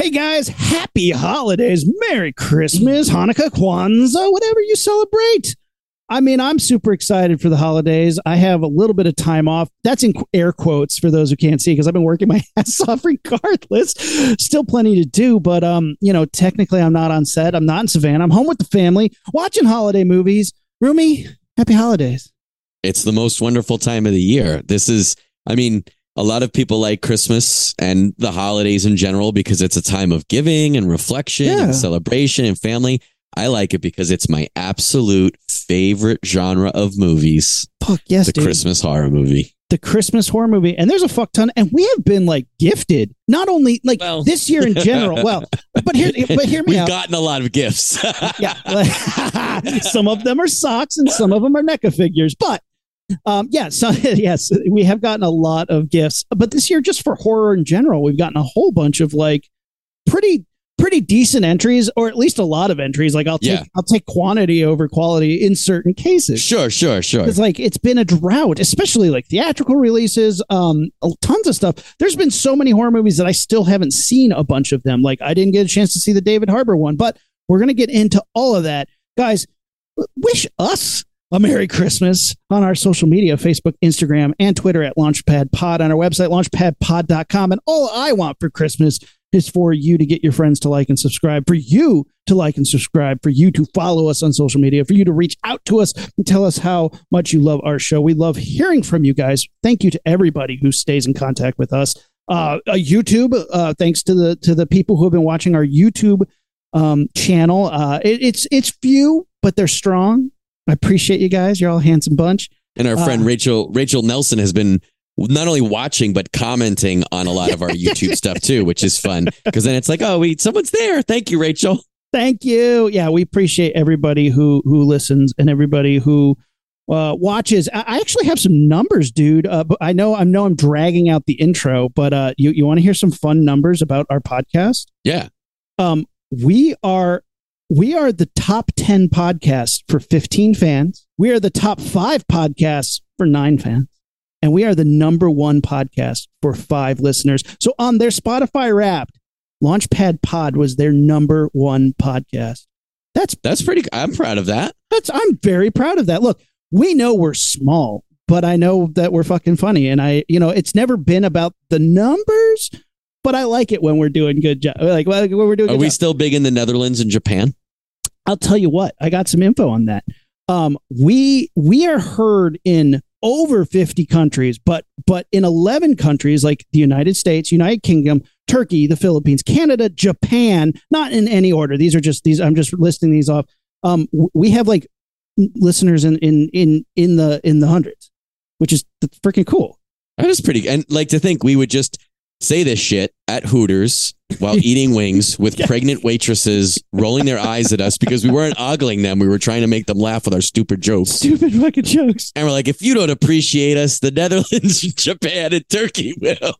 Hey guys, happy holidays, Merry Christmas, Hanukkah, Kwanzaa, whatever you celebrate. I mean, I'm super excited for the holidays. I have a little bit of time off. That's in air quotes for those who can't see because I've been working my ass off regardless. Still plenty to do, but um, you know, technically I'm not on set. I'm not in Savannah. I'm home with the family, watching holiday movies. Rumi, happy holidays. It's the most wonderful time of the year. This is, I mean, a lot of people like Christmas and the holidays in general because it's a time of giving and reflection Yeah. and celebration and family. I like it because it's my absolute favorite genre of movies, Fuck yes, the dude. Christmas horror movie. the Christmas horror movie, and there's a fuck ton. And we have been like gifted, not only like Well. this year in general. well, but here, but hear me out. We've out. gotten a lot of gifts. yeah, some of them are socks and some of them are NECA figures, but. Um, yeah, so yes, we have gotten a lot of gifts, but this year, just for horror in general, we've gotten a whole bunch of like pretty, pretty decent entries, or at least a lot of entries. Like I'll take, Yeah. I'll take quantity over quality in certain cases. sure, sure, sure. It's like it's been a drought, especially like theatrical releases, um, tons of stuff. There's been so many horror movies that I still haven't seen a bunch of them. Like I didn't get a chance to see the David Harbour one, but we're gonna get into all of that, guys. Wish us a Merry Christmas on our social media, Facebook, Instagram, and Twitter at Launchpad Pod on our website, launchpadpod.com. And all I want for Christmas is for you to get your friends to like and subscribe, for you to like and subscribe, for you to follow us on social media, for you to reach out to us and tell us how much you love our show. We love hearing from you guys. Thank you to everybody who stays in contact with us. Uh, uh, YouTube, uh, thanks to the to the people who have been watching our YouTube um, channel. Uh, it, it's it's few, but they're strong. I appreciate you guys. You're all a handsome bunch. And our friend Uh, Rachel Rachel Nelson has been not only watching but commenting on a lot of our YouTube stuff too, which is fun because then it's like, oh, wait, someone's there. Thank you, Rachel. Thank you. Yeah, we appreciate everybody who who listens and everybody who uh, watches. I, I actually have some numbers, dude. Uh, but I know I know I'm dragging out the intro, but uh, you you want to hear some fun numbers about our podcast? Yeah, Um, we are we are the top 10 podcasts for 15 fans. We are the top 5 podcasts for 9 fans. And we are the number 1 podcast for 5 listeners. So on their Spotify Wrapped, Launchpad Pod was their number 1 podcast. That's that's pretty. I'm proud of that. that's I'm very proud of that. Look, we know we're small, but I know that we're fucking funny and I, you know, it's never been about the numbers, but I like it when we're doing good job. Like when we're doing Are we job. still big in the Netherlands and Japan? I'll tell you what, I got some info on that. Um, we we are heard in over 50 countries, but but in 11 countries like the United States, United Kingdom, Turkey, the Philippines, Canada, Japan, not in any order. These are just these I'm just listing these off. Um, we have like listeners in in in in the in the hundreds, which is freaking cool. That is pretty. And like to think we would just say this shit at Hooters while eating wings with Yes. pregnant waitresses rolling their eyes at us because we weren't ogling them. We were trying to make them laugh with our stupid jokes. Stupid fucking jokes. And we're like, if you don't appreciate us, the Netherlands, Japan, and Turkey will.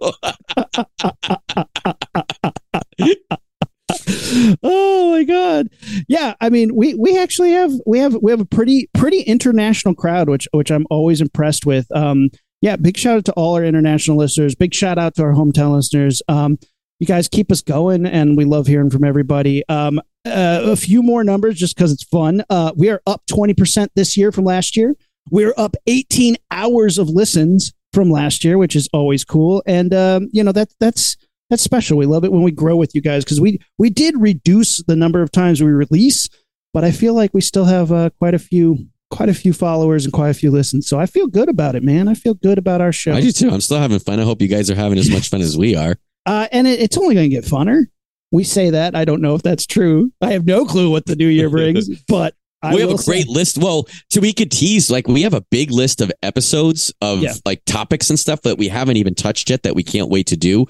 oh my god yeah i mean we we actually have we have we have a pretty pretty international crowd which which i'm always impressed with um yeah big shout out to all our international listeners. Big shout out to our hometown listeners. Um you guys keep us going and we love hearing from everybody. Um uh, a few more numbers just because it's fun. Uh we are up 20% this year from last year. We're up 18 hours of listens from last year which is always cool. And um you know that that's that's special. We love it when we grow with you guys because we we did reduce the number of times we release, but I feel like we still have uh, quite a few quite a few followers and quite a few listens. So I feel good about it, man. I feel good about our show. I do too. I'm still having fun. I hope you guys are having as much fun as we are. Uh, and it, it's only going to get funner. We say that. I don't know if that's true. I have no clue what the new year brings, but I we have a say- great list. Well, so we could tease, like we have a big list of episodes of Yeah. like topics and stuff that we haven't even touched yet that we can't wait to do.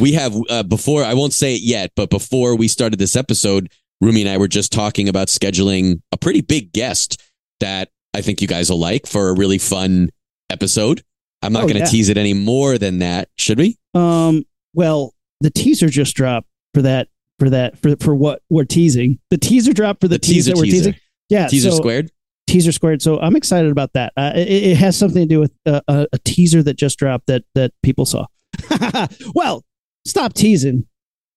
We have uh, before I won't say it yet, but before we started this episode, Rumi and I were just talking about scheduling a pretty big guest that I think you guys will like for a really fun episode. I'm not Oh, going to yeah. tease it any more than that, should we? Um, well, the teaser just dropped for that for that for for what we're teasing. The teaser dropped for the, The teaser teaser we're teasing. Yeah, Teaser so- squared. teaser squared. So I'm excited about that. Uh, it, it has something to do with uh, a, a teaser that just dropped that that people saw. well, stop teasing.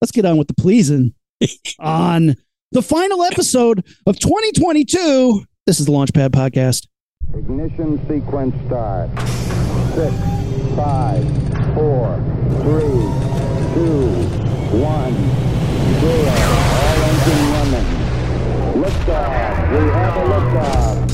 let's get on with the pleasing. on the final episode of 2022, this is the Launchpad Podcast. Ignition sequence start. Six, five, four, three, two, one, zero. All engine running. Liftoff. We have a liftoff.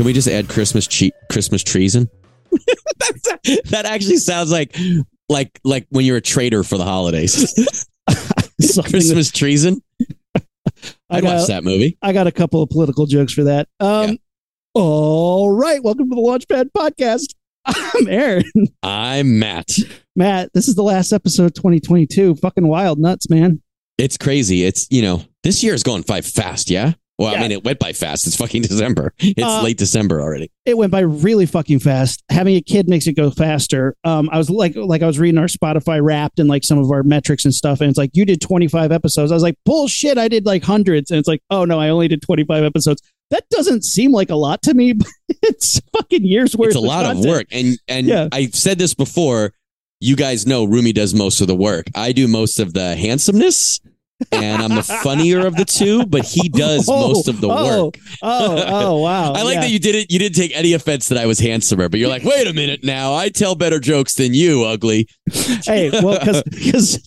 Can we just add Christmas che- Christmas treason? That's, that actually sounds like like like when you're a traitor for the holidays. Christmas treason. I I'd watch that movie. I got a couple of political jokes for that. Um, Yeah. All right. Welcome to the Launchpad Podcast. I'm Aaron. I'm Matt. Matt, this is the last episode of 2022. Fucking wild nuts, man. It's crazy. It's you know this year is going by fast. Yeah. Well, Yeah. I mean, it went by fast. It's fucking December. It's Uh, late December already. It went by really fucking fast. Having a kid makes it go faster. Um, I was like, like I was reading our Spotify Wrapped and like some of our metrics and stuff, and it's like you did 25 episodes. I was like, bullshit, I did like hundreds, and it's like, oh no, I only did 25 episodes. That doesn't seem like a lot to me, but it's fucking years worth. It's a lot of work, and and Yeah. I've said this before. You guys know Rumi does most of the work. I do most of the handsomeness, and I'm the funnier of the two. But he does Oh, most of the oh, work. Oh, oh, wow. I like Yeah. that you didn't you didn't take any offense that I was handsomer, but you're like, wait a minute now, I tell better jokes than you, ugly. hey, well, because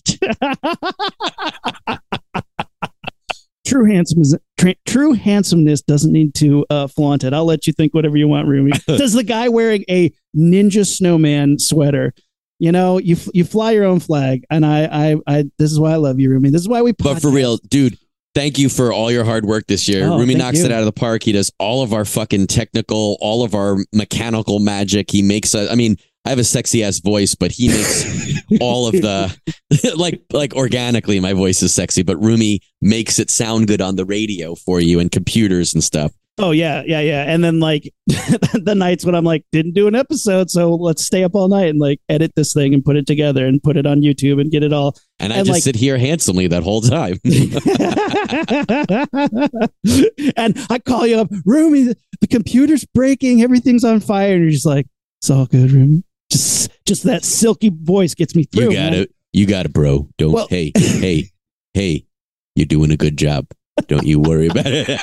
true handsomeness, tra- true handsomeness doesn't need to uh, flaunt it. I'll let you think whatever you want, Rumi. Does the guy wearing a ninja snowman sweater? You know, you you fly your own flag, and I, I, I. This is why I love you, Rumi. This is why we. But for real, dude, thank you for all your hard work this year. Oh, Rumi knocks you. it out of the park. He does all of our fucking technical, all of our mechanical magic. He makes us. I mean, I have a sexy ass voice, but he makes all of the like like organically my voice is sexy, but Rumi makes it sound good on the radio for you and computers and stuff. Oh yeah, yeah, yeah. And then like the nights when I'm like didn't do an episode, so let's stay up all night and like edit this thing and put it together and put it on YouTube and get it all. And I And, just like- sit here handsomely that whole time. and I call you up, Rumi. The, the computer's breaking, everything's on fire, and you're just like, it's all good, Rumi. Just, just that silky voice gets me through. you got man. it. You got it, bro. Don't Well- hey, hey, hey, you're doing a good job. Don't you worry about it.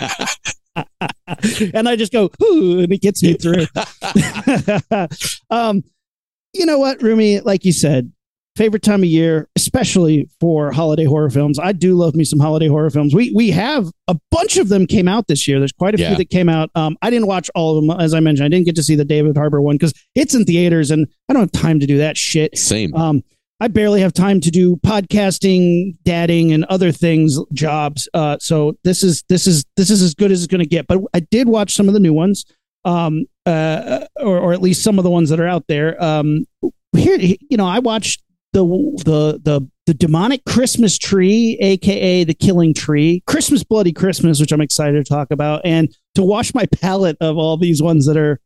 and I just go, Ooh, and it gets me through. um, you know what, Rumi? Like you said, favorite time of year, especially for holiday horror films. I do love me some holiday horror films. We we have a bunch of them came out this year. There's quite a Yeah. few that came out. Um, I didn't watch all of them, as I mentioned. I didn't get to see the David Harbour one because it's in theaters, and I don't have time to do that shit. Same. Um, I barely have time to do podcasting, dadding, and other things, jobs. Uh, so this is this is this is as good as it's going to get. But I did watch some of the new ones, um, uh, or or at least some of the ones that are out there. Um, here, you know, I watched the the the the demonic Christmas tree, aka the Killing Tree, Christmas Bloody Christmas, which I'm excited to talk about, and to wash my palate of all these ones that are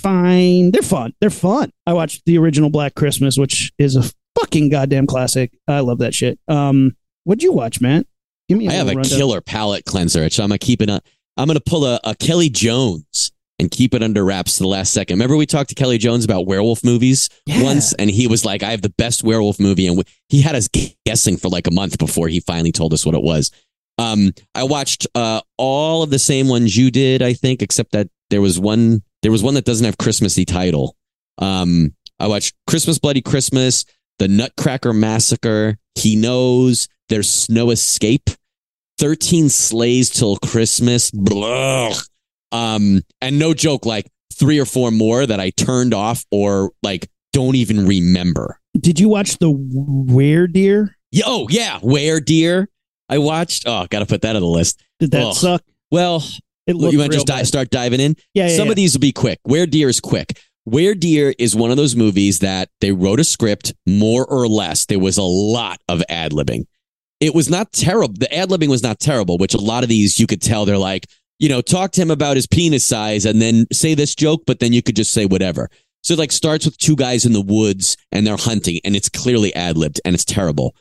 fine. They're fun. They're fun. I watched the original Black Christmas, which is a fucking goddamn classic. I love that shit. Um, what'd you watch, Matt? Give me. I have a rundown. killer palate cleanser, so I'm gonna keep it. On, I'm gonna pull a, a Kelly Jones and keep it under wraps to the last second. Remember we talked to Kelly Jones about werewolf movies Yeah. once, and he was like, "I have the best werewolf movie," and we, he had us guessing for like a month before he finally told us what it was. Um, I watched uh, all of the same ones you did, I think, except that there was one. There was one that doesn't have Christmassy title. Um, I watched Christmas Bloody Christmas, The Nutcracker Massacre, He Knows, There's no Escape, 13 Slays Till Christmas, blah. Um, and no joke, like three or four more that I turned off or like don't even remember. Did you watch the Were Deer? Yo, oh, yeah, Where Deer? I watched. Oh, got to put that on the list. Did that suck? Well, It looked you want to just di- start diving in? Yeah, yeah, Some yeah. of these will be quick. Where Deer is quick. Where Deer is one of those movies that they wrote a script, more or less. There was a lot of ad libbing. It was not terrible. The ad libbing was not terrible, which a lot of these you could tell they're like, you know, talk to him about his penis size and then say this joke, but then you could just say whatever. So it like starts with two guys in the woods and they're hunting and it's clearly ad libbed and it's terrible.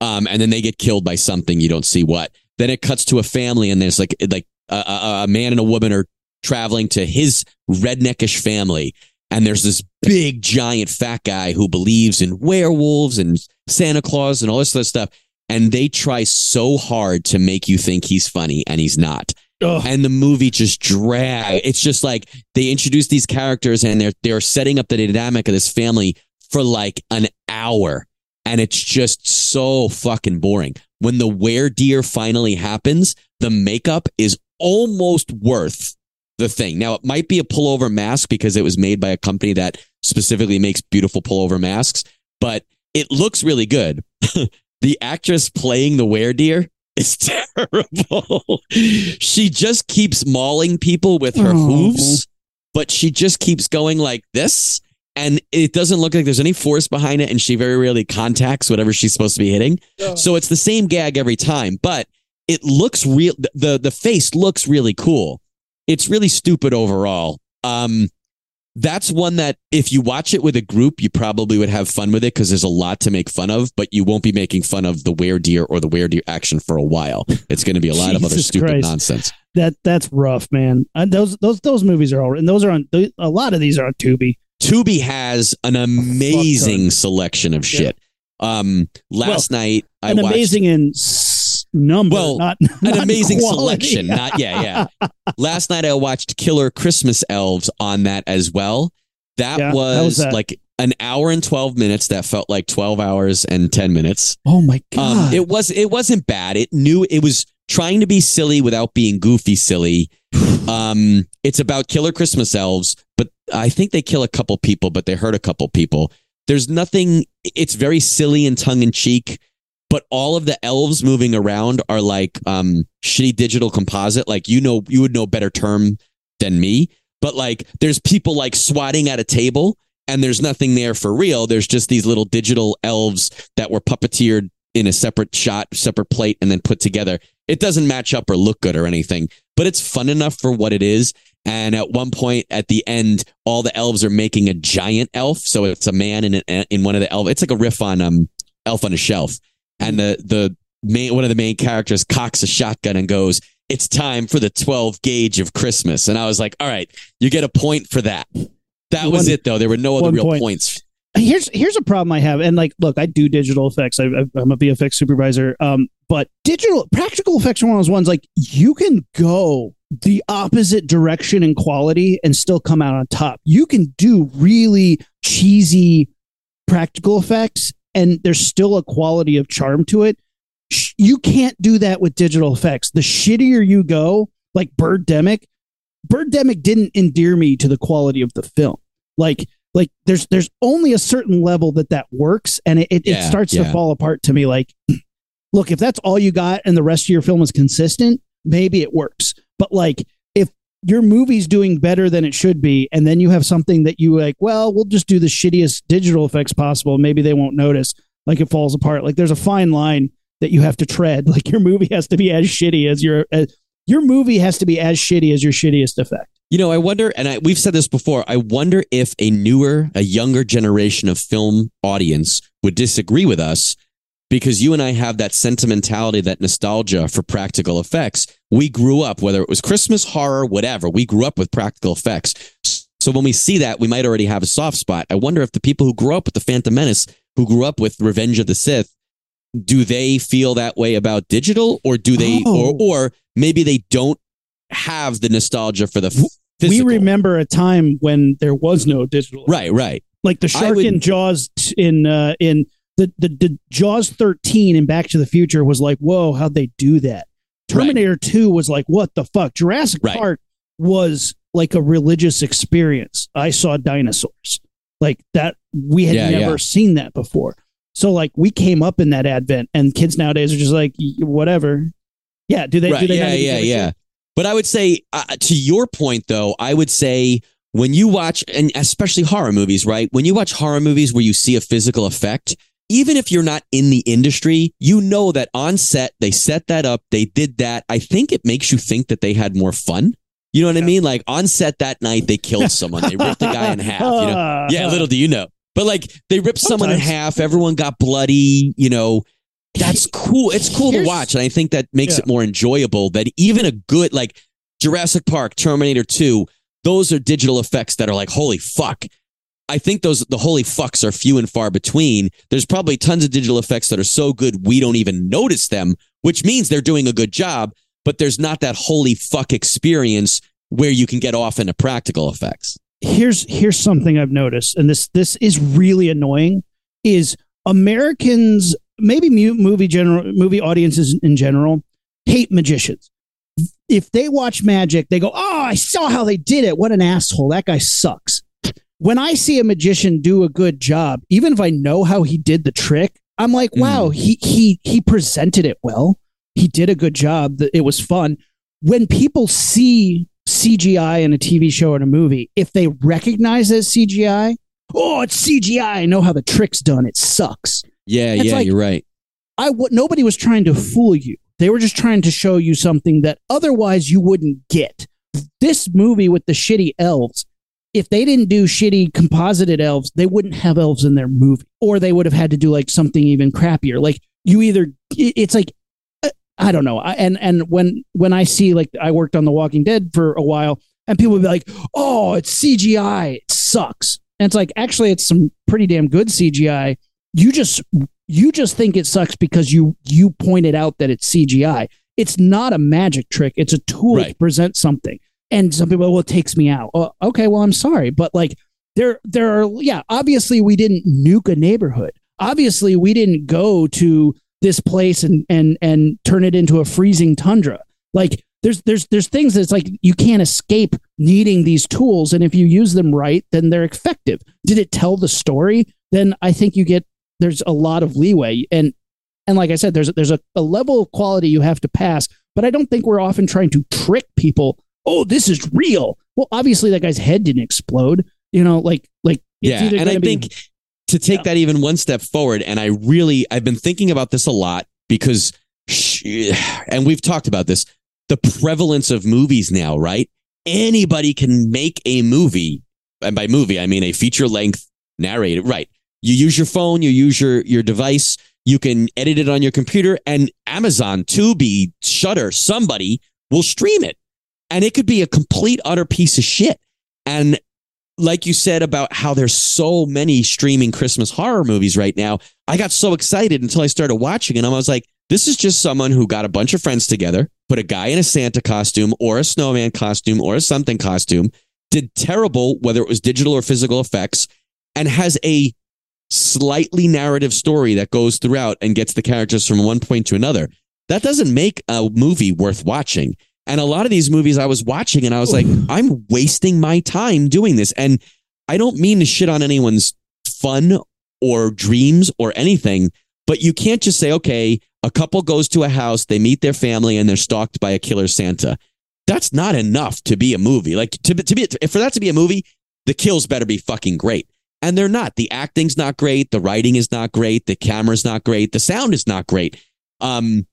Um, and then they get killed by something you don't see what. Then it cuts to a family and there's like like a, a, a man and a woman are traveling to his redneckish family and there's this big giant fat guy who believes in werewolves and Santa Claus and all this other stuff. And they try so hard to make you think he's funny and he's not. Ugh. And the movie just drag. It's just like they introduce these characters and they're they're setting up the dynamic of this family for like an hour. And it's just so fucking boring. When the were deer finally happens, the makeup is almost worth the thing. Now it might be a pullover mask because it was made by a company that specifically makes beautiful pullover masks, but it looks really good. the actress playing the were deer is terrible. she just keeps mauling people with her Oh. hooves, but she just keeps going like this. And it doesn't look like there's any force behind it. And she very rarely contacts whatever she's supposed to be hitting. So it's the same gag every time, but it looks real. The, the face looks really cool. It's really stupid overall. Um, that's one that if you watch it with a group, you probably would have fun with it because there's a lot to make fun of, but you won't be making fun of the were deer or the were deer action for a while. It's going to be a lot of other stupid Christ. nonsense. That that's rough, man. Uh, those those those movies are all and those are on a lot of these are on Tubi. Tubi has an amazing selection of shit. Um, last night I An watched amazing in number, Well, not, an not amazing quality. selection. Not yeah, yeah. Last night I watched Killer Christmas Elves on that as well. That Yeah, was, was that? like an hour and 12 minutes that felt like 12 hours and 10 minutes. oh my god! Um, it was it wasn't bad. It knew it was trying to be silly without being goofy silly. Um, it's about killer Christmas elves, but I think they kill a couple people, but they hurt a couple people. There's nothing. It's very silly and tongue in cheek, but all of the elves moving around are like um shitty digital composite. Like you know, you would know better term than me. But like, there's people like swatting at a table, and there's nothing there for real. There's just these little digital elves that were puppeteered in a separate shot, separate plate, and then put together. It doesn't match up or look good or anything, but it's fun enough for what it is. And at one point at the end, all the elves are making a giant elf. So it's a man in an, in one of the elves. It's like a riff on um Elf on a Shelf. And the the main one of the main characters cocks a shotgun and goes, "It's time for the 12 gauge of Christmas." And I was like, "All right, you get a point for that." That was One- it though. There were no other real point. points. here's here's a problem I have, and like, look, I do digital effects. I, I- I'm a VFX supervisor. Um, but digital practical effects are one of those ones like you can go the opposite direction in quality and still come out on top. You can do really cheesy practical effects, and there's still a quality of charm to it. You can't do that with digital effects. The shittier you go, like Birdemic, Birdemic didn't endear me to the quality of the film. Like like there's there's only a certain level that that works and it, it, it Yeah, starts to fall apart to me like look if that's all you got and the rest of your film is consistent maybe it works but like your movie's doing better than it should be and then you have something that you like well we'll just do the shittiest digital effects possible. Maybe they won't notice like it falls apart. Like there's a fine line that you have to tread. Like your movie has to be as shitty as your uh, your movie has to be as shitty as your shittiest effect. You know, I wonder, and I, we've said this before. I wonder if a newer, a younger generation of film audience would disagree with us because you and I have that sentimentality, that nostalgia for practical effects. We grew up, whether it was Christmas, horror, whatever, we grew up with practical effects. So when we see that, we might already have a soft spot. I wonder if the people who grew up with the Phantom Menace, who grew up with Revenge of the Sith, do they feel that way about digital, or do they, Oh. or or maybe they don't have the nostalgia for the f- we remember a time when there was no digital Right, right. like the shark would- in Jaws in uh, in the, the the Jaws 13 in Back to the Future was like, whoa, how'd they do that? Terminator 2 was like, what the fuck? Jurassic Right. Park was like a religious experience. I saw dinosaurs. Like that we had Yeah, never yeah. seen that before. So like we came up in that advent and kids nowadays are just like whatever. Yeah, do they right. do they yeah, yeah, yeah. shit? But I would say, uh, to your point, though, I would say when you watch, and especially horror movies, right? When you watch horror movies where you see a physical effect, even if you're not in the industry, you know that on set they set that up, they did that. I think it makes you think that they had more fun. You know what I mean? Like on set that night, they killed someone. They ripped the guy in half. You know? Yeah, little do you know. But like they ripped someone in half. Everyone got bloody. You know, that's cool. It's cool to watch, and I think that makes Yeah. it more enjoyable. That even a good like Jurassic Park, Terminator Two, those are digital effects that are like holy fuck. I think those the holy fucks are few and far between. There's probably tons of digital effects that are so good we don't even notice them, which means they're doing a good job. But there's not that holy fuck experience where you can get off into practical effects. here's here's something I've noticed, and this this is really annoying. Is Americans, maybe movie general movie audiences in general, hate magicians. If they watch magic, they go, "Oh, I saw how they did it. What an asshole! That guy sucks." When I see a magician do a good job, even if I know how he did the trick, I'm like, Mm. "Wow, he he he presented it well. He did a good job. It was fun." When people see CGI in a TV show or in a movie, if they recognize it as CGI, oh, it's CGI. I know how the trick's done. It sucks. Yeah, It's yeah, like- you're right. I w- nobody was trying to fool you. They were just trying to show you something that otherwise you wouldn't get. This movie with the shitty elves, if they didn't do shitty composited elves, they wouldn't have elves in their movie, or they would have had to do like something even crappier. Like you either, it's like uh, I don't know. I, and and when when I see like I worked on The Walking Dead for a while, and people would be like, "Oh, it's CGI. It sucks." And it's like actually, it's some pretty damn good CGI. You just you just think it sucks because you you pointed out that it's CGI. It's not a magic trick. It's a tool to present something. And some people, well, it takes me out. Oh, okay, well, I'm sorry, but like there there are yeah. Obviously, we didn't nuke a neighborhood. Obviously, we didn't go to this place and and and turn it into a freezing tundra. Like there's there's there's things that's like you can't escape needing these tools, and if you use them right, then they're effective. Did it tell the story? Then I think you get there's a lot of leeway and and like I said, there's there's a, a level of quality you have to pass. But I don't think we're often trying to trick people. Oh, this is real. Well, obviously that guy's head didn't explode. You know, like like it's Yeah, either and I be- think to take Yeah. that even one step forward, and I really I've been thinking about this a lot because, and we've talked about this, the prevalence of movies now, right? Anybody can make a movie, and by movie I mean a feature length narrated. Right? You use your phone, you use your your device, you can edit it on your computer, and Amazon, Tubi, Shudder, somebody will stream it, and it could be a complete utter piece of shit. And like you said about how there's so many streaming Christmas horror movies right now, I got so excited until I started watching and I was like, this is just someone who got a bunch of friends together, put a guy in a Santa costume or a snowman costume or a something costume, did terrible, whether it was digital or physical effects, and has a slightly narrative story that goes throughout and gets the characters from one point to another. That doesn't make a movie worth watching. And a lot of these movies I was watching and I was like, I'm wasting my time doing this. And I don't mean to shit on anyone's fun or dreams or anything, but you can't just say, okay, a couple goes to a house, they meet their family, and they're stalked by a killer Santa. That's not enough to be a movie. Like to, be- to be for that to be a movie, the kills better be fucking great. And they're not. The acting's not great. The writing is not great. The camera's not great. The sound is not great. Um,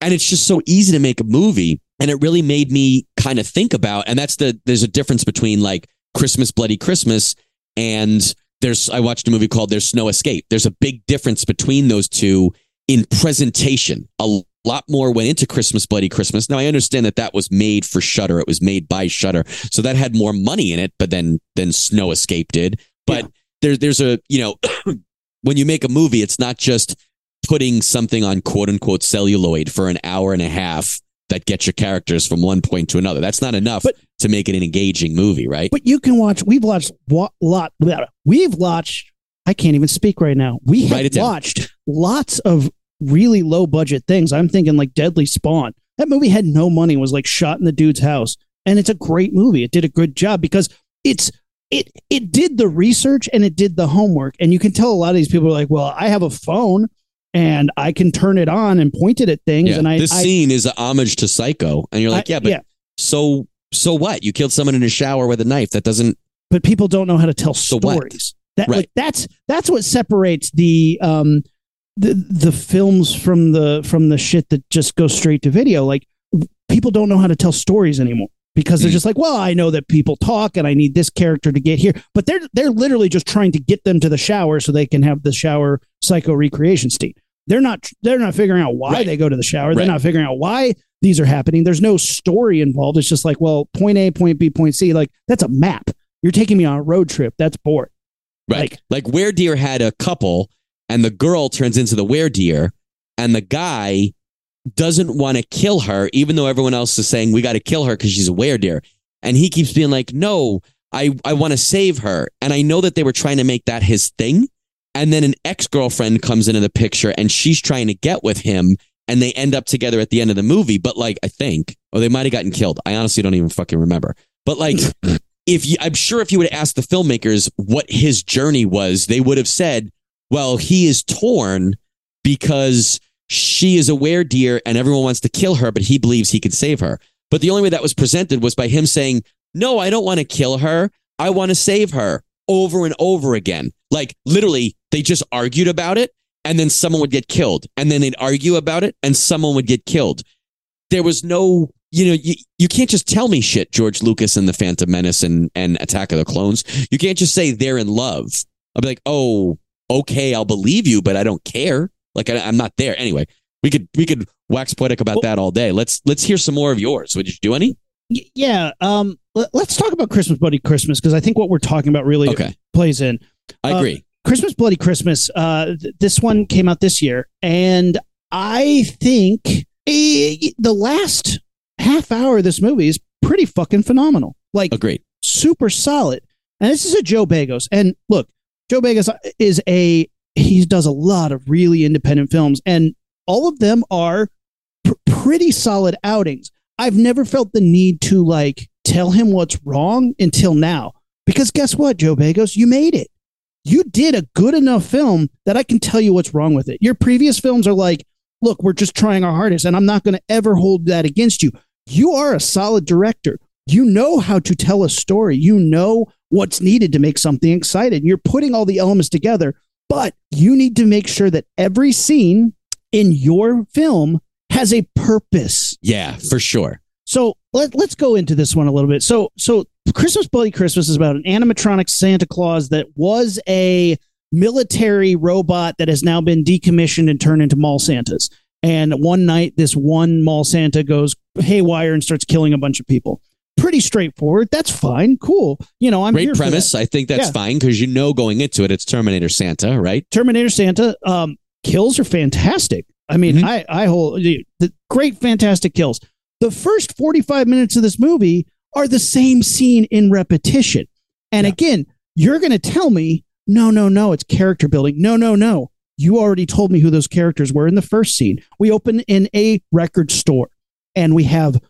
and it's just so easy to make a movie. And it really made me kind of think about, and that's the, there's a difference between like Christmas, Bloody Christmas, and there's, I watched a movie called There's Snow Escape. There's a big difference between those two in presentation. A lot more went into Christmas, Bloody Christmas. Now I understand that that was made for Shudder. It was made by Shudder. So that had more money in it, but then, than Snow Escape did. But Yeah. there, there's a, you know, when you make a movie, it's not just putting something on quote unquote celluloid for an hour and a half that gets your characters from one point to another. That's not enough But- to make it an engaging movie, right? But you can watch. We've watched wa- lot. We've watched. I can't even speak right now. We have watched lots of really low budget things. I'm thinking like Deadly Spawn. That movie had no money. Was like shot in the dude's house, and it's a great movie. It did a good job because it's it it did the research and it did the homework. And you can tell a lot of these people are like, well, I have a phone and I can turn it on and point it at things, Yeah. and I, this I scene is a homage to Psycho, and you're like, I- yeah, but so so what? You killed someone in a shower with a knife. That doesn't. but people don't know how to tell So what? stories. That Right. like, that's that's what separates the um the the films from the from the shit that just goes straight to video. Like people don't know how to tell stories anymore. Because they're Mm. just like, well, I know that people talk and I need this character to get here, but they're they're literally just trying to get them to the shower so they can have the shower psycho recreation state. They're not they're not figuring out why Right. they go to the shower. They're not figuring out why these are happening. There's no story involved. It's just like, well, point A, point B, point C. Like that's a map. You're taking me on a road trip. That's boring. Right. Like- Like, Were Deer had a couple, and the girl turns into the where Deer, and the guy doesn't want to kill her, even though everyone else is saying we got to kill her because she's a Were Deer. And he keeps being like, no, I, I want to save her. And I know that they were trying to make that his thing. And then an ex girlfriend comes into the picture and she's trying to get with him. And they end up together at the end of the movie. But like, I think, or they might have gotten killed. I honestly don't even fucking remember. But like, if you, I'm sure if you would have asked the filmmakers what his journey was, they would have said, well, he is torn because she is a were deer and everyone wants to kill her, but he believes he can save her. But the only way that was presented was by him saying, no, I don't want to kill her. I want to save her over and over again. Like literally, they just argued about it and then someone would get killed. And then they'd argue about it and someone would get killed. There was no, you know, you, you can't just tell me shit, George Lucas and the Phantom Menace and, and Attack of the Clones. You can't just say they're in love. I'll be like, oh, okay, I'll believe you, but I don't care. Like I, I'm not there. Anyway, we could we could wax poetic about Well- that all day. Let's let's hear some more of yours. Would you do any? Yeah. Um. Let, us talk about Christmas Bloody Christmas because I think what we're talking about really Okay, plays in. I Uh, agree. Christmas Bloody Christmas. Uh, th- this one came out this year, and I think eh, the last half hour of this movie is pretty fucking phenomenal. Like Agreed. super solid. And this is a Joe Begos. And look, Joe Begos is a he does a lot of really independent films, and all of them are pr- pretty solid outings. I've never felt the need to like tell him what's wrong until now. Because guess what, Joe Begos, you made it. You did a good enough film that I can tell you what's wrong with it. Your previous films are like, look, we're just trying our hardest, and I'm not going to ever hold that against you. You are a solid director. You know how to tell a story. You know what's needed to make something exciting. You're putting all the elements together, but you need to make sure that every scene in your film has a purpose. Yeah, for sure. So let, let's go into this one a little bit. So so Christmas Bloody Christmas is about an animatronic Santa Claus that was a military robot that has now been decommissioned and turned into mall Santas. And one night, this one mall Santa goes haywire and starts killing a bunch of people. Pretty straightforward. That's fine. Cool. You know, I'm Great premise. I think that's Yeah. fine because you know going into it, it's Terminator Santa, right? Terminator Santa um, kills are fantastic. I mean, Mhm. I I hold the the great, fantastic kills. The first forty five minutes of this movie are the same scene in repetition. And Yeah. again, you're going to tell me, no, no, no, it's character building. No, no, no. You already told me who those characters were in the first scene. We open in a record store, and we have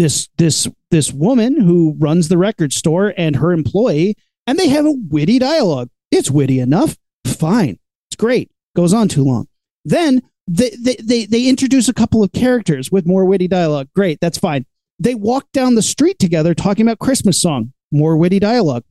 this this this woman who runs the record store and her employee, and they have a witty dialogue. It's witty enough. Fine. It's great. Goes on too long. Then they, they, they, they introduce a couple of characters with more witty dialogue. Great. That's fine. They walk down the street together talking about Christmas song. More witty dialogue.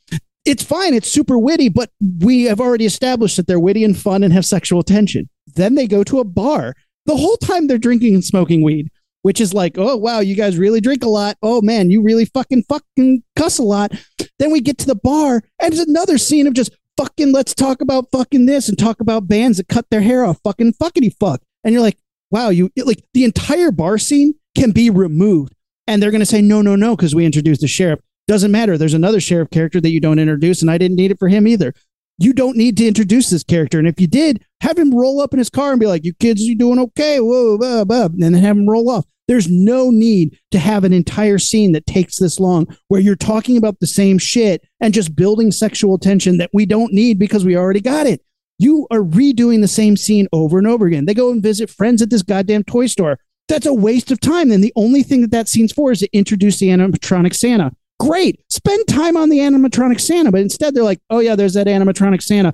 It's fine. It's super witty, but we have already established that they're witty and fun and have sexual tension. Then they go to a bar. The whole time they're drinking and smoking weed, which is like, oh, wow, you guys really drink a lot. Oh, man, you really fucking fucking cuss a lot. Then we get to the bar and it's another scene of just fucking let's talk about fucking this and talk about bands that cut their hair off. Fucking fuckity fuck. And you're like, wow, you like the entire bar scene can be removed. And they're going to say, no, no, no, because we introduced the sheriff. Doesn't matter. There's another sheriff character that you don't introduce, and I didn't need it for him either. You don't need to introduce this character. And if you did, have him roll up in his car and be like, you kids, you doing okay? Whoa, blah, blah, and then have him roll off. There's no need to have an entire scene that takes this long where you're talking about the same shit and just building sexual tension that we don't need because we already got it. You are redoing the same scene over and over again. They go and visit friends at this goddamn toy store. That's a waste of time. Then the only thing that that scene's for is to introduce the animatronic Santa. Great. Spend time on the animatronic Santa, but instead they're like, oh yeah, there's that animatronic Santa.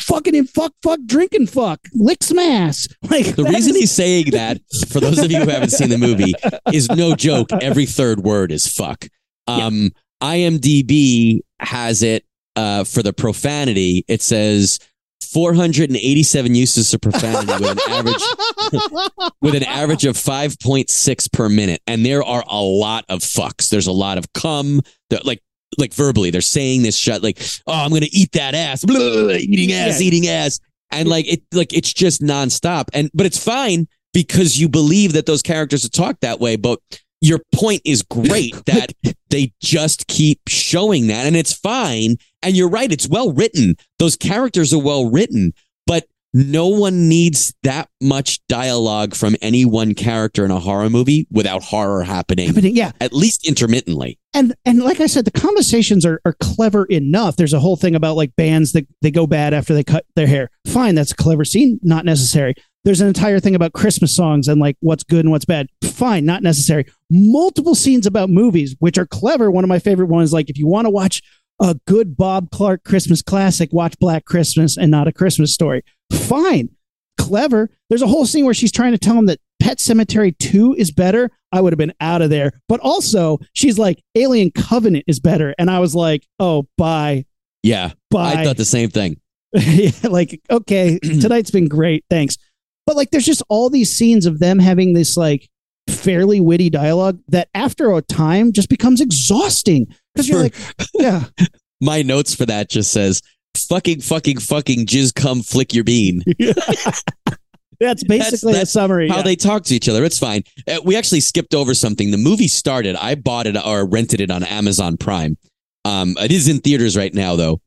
Fucking and fuck, fuck, drink and fuck. Lick smash. Like The reason is- he's saying that, for those of you who haven't seen the movie, is no joke. Every third word is fuck. Um, IMDb has it uh, for the profanity. It says 487 uses of profanity with an average with an average of 5.6 per minute. And there are a lot of fucks. There's a lot of cum. Like like verbally, they're saying this shit like, "Oh, I'm gonna eat that ass," blah, eating ass, Yeah. eating ass, and like it, like it's just nonstop. And but it's fine because you believe that those characters are talk that way. But your point is great that they just keep showing that, and it's fine. And you're right; it's well written. Those characters are well written, but no one needs that much dialogue from any one character in a horror movie without horror happening, Happening, yeah. at least intermittently. and and like I said, the conversations are are clever enough. There's a whole thing about like bands that they go bad after they cut their hair. Fine, that's a clever scene, not necessary. There's an entire thing about Christmas songs and like what's good and what's bad. Fine, not necessary. Multiple scenes about movies, which are clever. One of my favorite ones, like if you want to watch a good Bob Clark Christmas classic, watch Black Christmas and not a Christmas story. Fine, clever. There's a whole scene where she's trying to tell him that Pet Sematary 2 is better. I would have been out of there. But also, she's like, Alien Covenant is better. And I was like, oh, bye. Yeah, Bye. I thought the same thing. Yeah, like, okay, tonight's been great. Thanks. But like, there's just all these scenes of them having this like fairly witty dialogue that after a time just becomes exhausting because you're like, yeah, My notes for that just says fucking fucking fucking jizz come flick your bean. that's basically that's a summary. How yeah. they talk to each other. It's fine. Uh, we actually skipped over something. The movie started. I bought it or rented it on Amazon Prime. Um, it is in theaters right now though.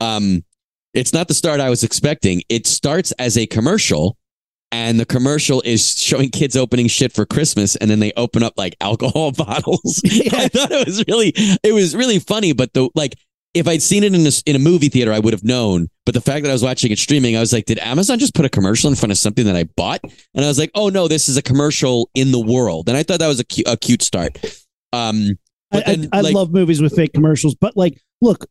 Um, it's not the start I was expecting. It starts as a commercial, and the commercial is showing kids opening shit for Christmas, and then they open up like alcohol bottles. I thought it was really, it was really funny. But the like, if I'd seen it in a, in a movie theater, I would have known. But the fact that I was watching it streaming, I was like, did Amazon just put a commercial in front of something that I bought? And I was like, oh no, this is a commercial in the world. And I thought that was a, cu- a cute start. Um, I, then, I, I like- love movies with fake commercials, but like, look,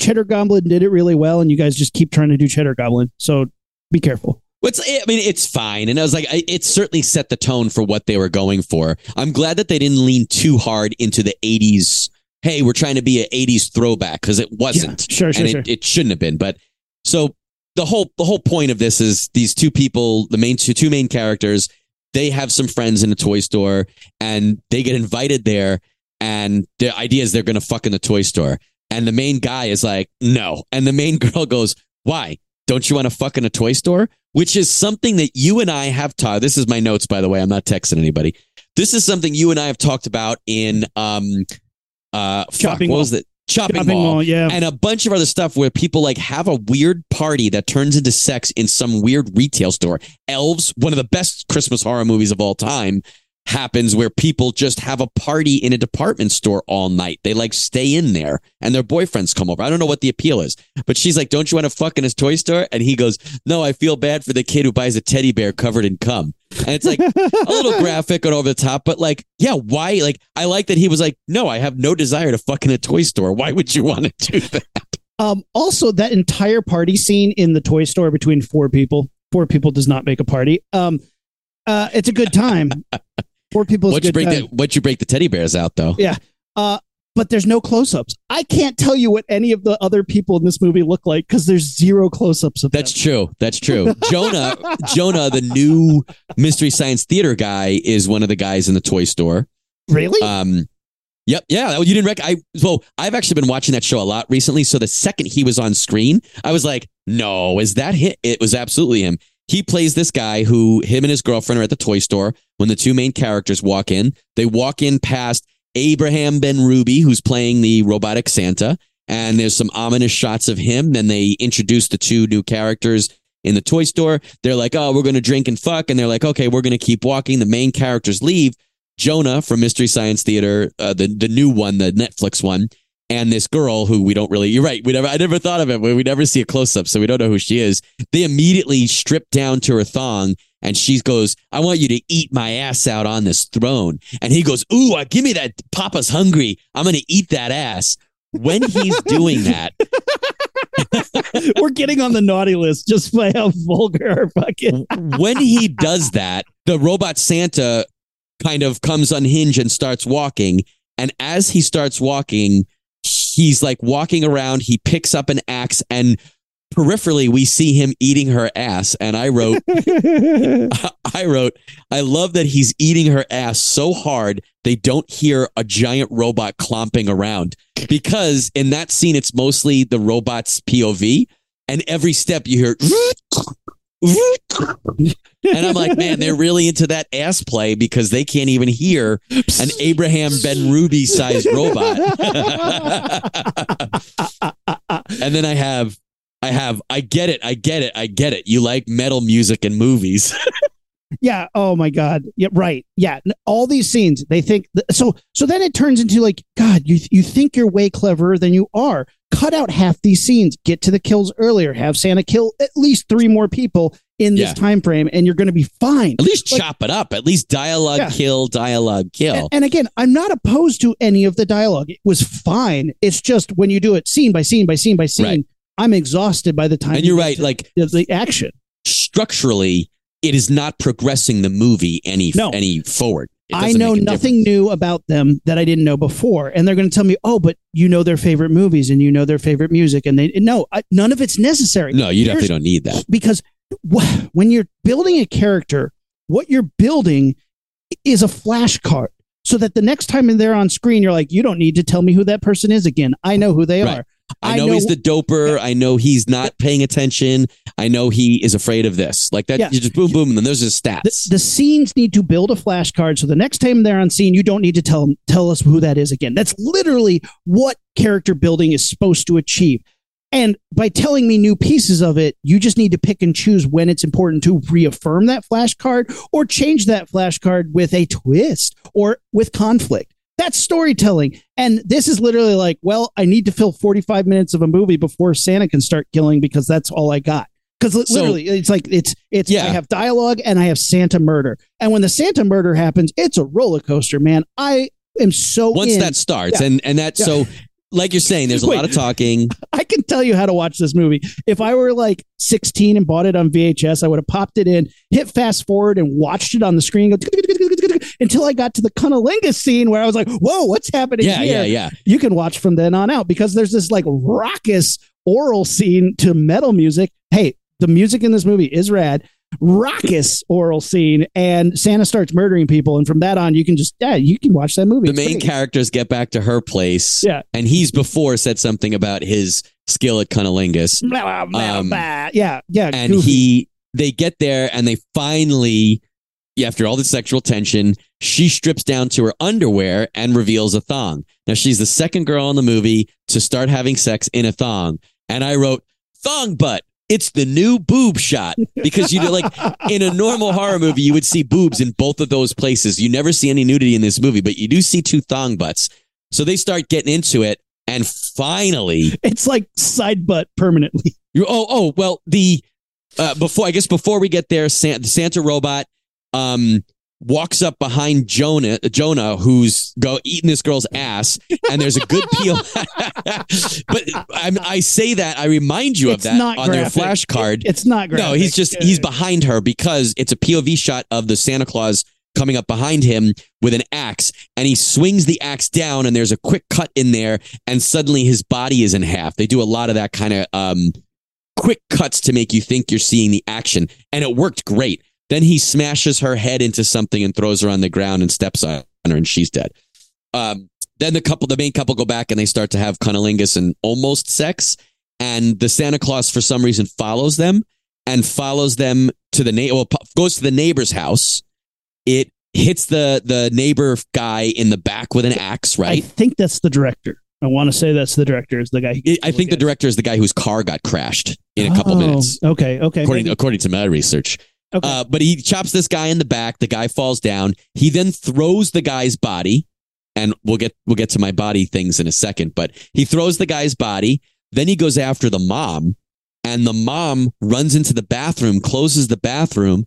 Cheddar Goblin did it really well, and you guys just keep trying to do Cheddar Goblin. So be careful. What's I mean, it's fine, and I was like, I, it certainly set the tone for what they were going for. I'm glad that they didn't lean too hard into the '80s. Hey, we're trying to be an '80s throwback because it wasn't, Yeah, sure, sure, and sure. it, it shouldn't have been. But so the whole the whole point of this is these two people, the main two, two main characters, they have some friends in a toy store, and they get invited there, and the idea is they're going to fuck in the toy store, and the main guy is like, no, and the main girl goes, why? Don't you want to fuck in a toy store? Which is something that you and I have talked. This is my notes, by the way. I'm not texting anybody. This is something you and I have talked about in um uh fuck, what was that? Shopping, Shopping mall. mall, yeah. And a bunch of other stuff where people like have a weird party that turns into sex in some weird retail store. Elves, one of the best Christmas horror movies of all time, happens where people just have a party in a department store all night. They like stay in there and their boyfriends come over. I don't know what the appeal is, but she's like, Don't you want to fuck in his toy store? And he goes, No, I feel bad for the kid who buys a teddy bear covered in cum. And it's like a little graphic and over the top, but like, yeah, why? Like, I like that he was like, No, I have no desire to fuck in a toy store. Why would you want to do that? Um, also, that entire party scene in the toy store between four people. Four people does not make a party. Um, uh, it's a good time. Four people Once you break time. the once you break the teddy bears out though. Yeah. Uh, but there's no close-ups. I can't tell you what any of the other people in this movie look like because there's zero close-ups of That's them. true. That's true. Jonah, Jonah, the new Mystery Science Theater guy, is one of the guys in the toy store. Really? Um, yep, yeah. Oh, you didn't rec? I well, I've actually been watching that show a lot recently. So the second he was on screen, I was like, "No, is that him?" It was absolutely him. He plays this guy who him and his girlfriend are at the toy store when the two main characters walk in. They walk in past Abraham Benrubi, who's playing the robotic Santa, and there's some ominous shots of him. Then they introduce the two new characters in the toy store. They're like, "Oh, we're going to drink and fuck," and they're like, "Okay, we're going to keep walking." The main characters leave. Jonah from Mystery Science Theater, uh, the the new one, the Netflix one, and this girl who we don't really. You're right. We never. I never thought of it. We we never see a close up, so we don't know who she is. They immediately strip down to her thong, and she goes, "I want you to eat my ass out on this throne." And he goes, "Ooh, uh, give me that. Papa's hungry. I'm going to eat that ass." When he's doing that, We're getting on the naughty list just by how vulgar our fucking. when he does that, the robot Santa kind of comes unhinged and starts walking. And as he starts walking, he's like walking around. He picks up an axe and peripherally we see him eating her ass, and I wrote, I wrote, I love that he's eating her ass so hard they don't hear a giant robot clomping around because in that scene it's mostly the robot's POV, and every step you hear. and I'm like, man, they're really into that ass play because they can't even hear an Abraham Benrubi sized robot. and then I have, I have, I get it, I get it, I get it. You like metal music and movies. Yeah. Oh my God. Yeah. Right. Yeah. All these scenes, they think th- so. So then it turns into like, God, you you think you're way cleverer than you are. Cut out half these scenes. Get to the kills earlier. Have Santa kill at least three more people in this Yeah. time frame, and you're going to be fine. At least Like- chop it up. At least dialogue Yeah. kill, dialogue kill. And, and again, I'm not opposed to any of the dialogue. It was fine. It's just when you do it scene by scene by scene by scene, Right. I'm exhausted by the time. and you you're right. Like the, the action. structurally, it is not progressing the movie any No. any forward. I know nothing difference. new about them that I didn't know before, and they're going to tell me, "Oh, but you know their favorite movies and you know their favorite music," and they no, I, none of it's necessary. No, you Here's- definitely don't need that. because wh- when you're building a character, what you're building is a flashcard, so that the next time they're on screen, you're like, "You don't need to tell me who that person is again. I know who they Right. are." I know, he's the doper. I know he's not paying attention. I know he is afraid of this. Like that, Yeah. you just boom, boom, and then there's his the, stats. the scenes need to build a flashcard so the next time they're on scene you don't need to tell them tell us who that is again that's literally what character building is supposed to achieve and by telling me new pieces of it you just need to pick and choose when it's important to reaffirm that flashcard or change that flashcard with a twist or with conflict that's storytelling and this is literally like well i need to fill 45 minutes of a movie before santa can start killing because that's all i got because So- literally it's like it's it's Yeah. i have dialogue and i have santa murder and when the santa murder happens it's a roller coaster man i am so Once in. that starts, Yeah. and and that Yeah. so, like you're saying, there's a Wait. lot of talking. I can tell you how to watch this movie. If I were like 16 and bought it on VHS, I would have popped it in, hit fast forward, and watched it on the screen go until I got to the cunnilingus scene where I was like, "Whoa, what's happening Yeah, here?" yeah, yeah. You can watch from then on out because there's this like raucous oral scene to metal music. Hey, the music in this movie is rad. Raucous oral scene, and Santa starts murdering people, and from that on, you can just yeah, you can watch that movie. The It's main pretty- characters get back to her place. Yeah. and he's before said something about his skill at cunnilingus. Blah, blah, blah, Um, blah. yeah, yeah, and goofy. he they get there and they finally yeah, after all the sexual tension she strips down to her underwear and reveals a thong now she's the second girl in the movie to start having sex in a thong and i wrote thong butt it's the new boob shot. Because you know like in a normal horror movie you would see boobs in both of those places. You never see any nudity in this movie but you do see two thong butts. So they start getting into it and finally it's like side butt permanently. you oh oh well the uh, before I guess before we get there, Santa, the Santa robot um walks up behind Jonah Jonah who's go eating this girl's ass, and there's a good peel. but I, I say that I remind you of that on their graphic. flashcard. It's not graphic. No, he's just he's behind her because it's a POV shot of the Santa Claus coming up behind him with an axe and he swings the axe down and there's a quick cut in there and suddenly his body is in half. They do a lot of that kind of um quick cuts to make you think you're seeing the action and it worked great. Then he smashes her head into something and throws her on the ground and steps on her and she's dead. Um then the couple the main couple go back and they start to have cunnilingus and almost sex and the Santa Claus for some reason follows them and follows them to the na- well, goes to the neighbor's house. It hits the the neighbor guy in the back with an axe, Right? I think that's the director. I want to say that's the director. Is the guy? I think the director is the guy whose car got crashed in a couple Oh, minutes, Okay. Okay. according maybe. according to my research. Okay. Uh, but he chops this guy in the back. The guy falls down. He then throws the guy's body, and we'll get we'll get to my body things in a second. But he throws the guy's body. Then he goes after the mom, and the mom runs into the bathroom, closes the bathroom,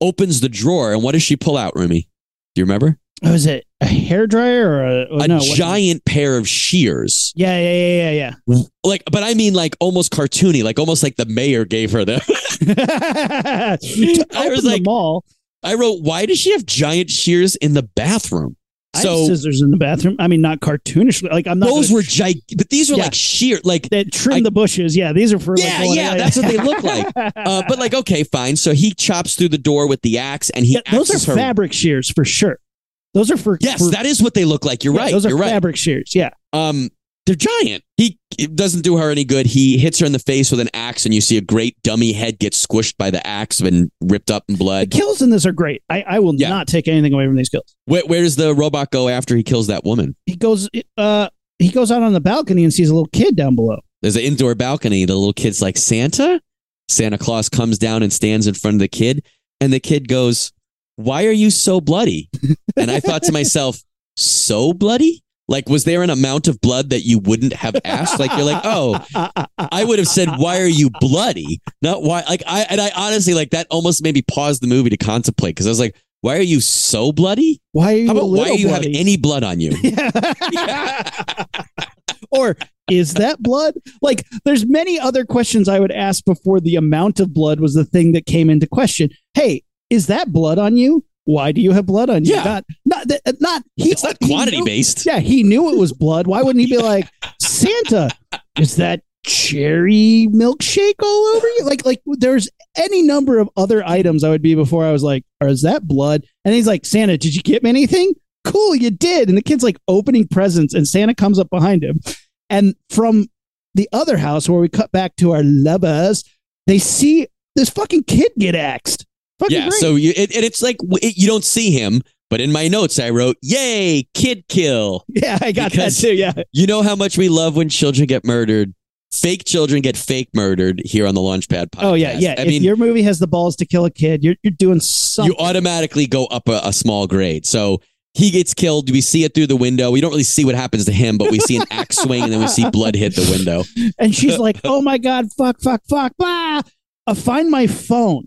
opens the drawer, and what does she pull out, Rumi? Do you remember? oh, is it a hair dryer or a, oh, a no, giant pair of shears. Yeah. Yeah. Yeah. Yeah. Like, but I mean, like almost cartoony, like almost like the mayor gave her them. I was like- the mall. I wrote, why does she have giant shears in the bathroom? I So- have scissors in the bathroom. I mean, not cartoonishly. Like I'm not. Those were gig, but these were Yeah. like sheer, like that trim I- the bushes. Yeah, these are for. Yeah, like, yeah, that's what they look like. Uh, but like, okay, fine. So he chops through the door with the axe, and he Yeah, those are her. fabric shears for sure. Those are for. yes, for- that is what they look like. You're yeah, right. Those are You're right. fabric shears. Yeah. Um, they're giant. He it doesn't do her any good. He hits her in the face with an axe, and you see a great dummy head get squished by the axe and ripped up in blood. The kills in this are great. I, I will Yeah. not take anything away from these kills. Where, where does the robot go after he kills that woman? He goes. Uh, he goes out on the balcony and sees a little kid down below. There's an indoor balcony. The little kid's like Santa. Santa Claus comes down and stands in front of the kid, and the kid goes, "Why are you so bloody?" and I thought to myself, "So bloody? Like, was there an amount of blood that you wouldn't have asked? Like, you're like, oh, I would have said, "Why are you bloody?" Not why. Like, I and I honestly like that almost made me pause the movie to contemplate because I was like, "Why are you so bloody? Why are you? About why do you have any blood on you?" or is that blood? Like, there's many other questions I would ask before the amount of blood was the thing that came into question. Hey, is that blood on you? Why do you have blood on you? Yeah. Not, not, that- uh, not. He, It's not quantity knew- based. Yeah, he knew it was blood. Why wouldn't he be like, Santa, is that cherry milkshake all over you? Like, like there's any number of other items I would be before I was like, or is that blood? And he's like, Santa, did you get me anything? Cool, you did. And the kid's like opening presents, and Santa comes up behind him. And from the other house where we cut back to our lovers, they see this fucking kid get axed. Fucking Yeah, great. so you, it, and it's like it, you don't see him, but in my notes I wrote, "Yay, kid kill." yeah, I got because- that too. Yeah. You know how much we love when children get murdered. Fake children get fake murdered here on the Launchpad podcast. Oh yeah, yeah. I if mean, your movie has the balls to kill a kid, you're you're doing something. you automatically go up a, a small grade. So he gets killed. We see it through the window. We don't really see what happens to him, but we see an axe swing and then we see blood hit the window. and she's like, "Oh my god, fuck, fuck, fuck, blah!" Uh, find my phone,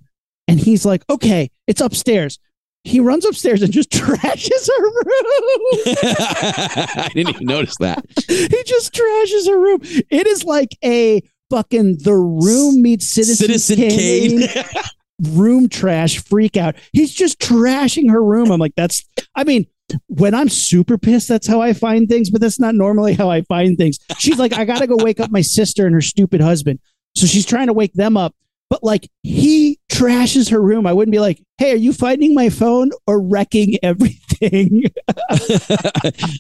and he's like, "Okay, it's upstairs." He runs upstairs and just trashes her room. I didn't even notice that. he just trashes her room. It is like a fucking the room meets Citizen, Citizen Kane, Kane. room trash freak out. He's just trashing her room. I'm like, that's. I mean. When I'm super pissed, that's how I find things, but that's not normally how I find things. She's like, I gotta go wake up my sister and her stupid husband. So she's trying to wake them up. But like he trashes her room. I wouldn't be like, hey, are you finding my phone or wrecking everything?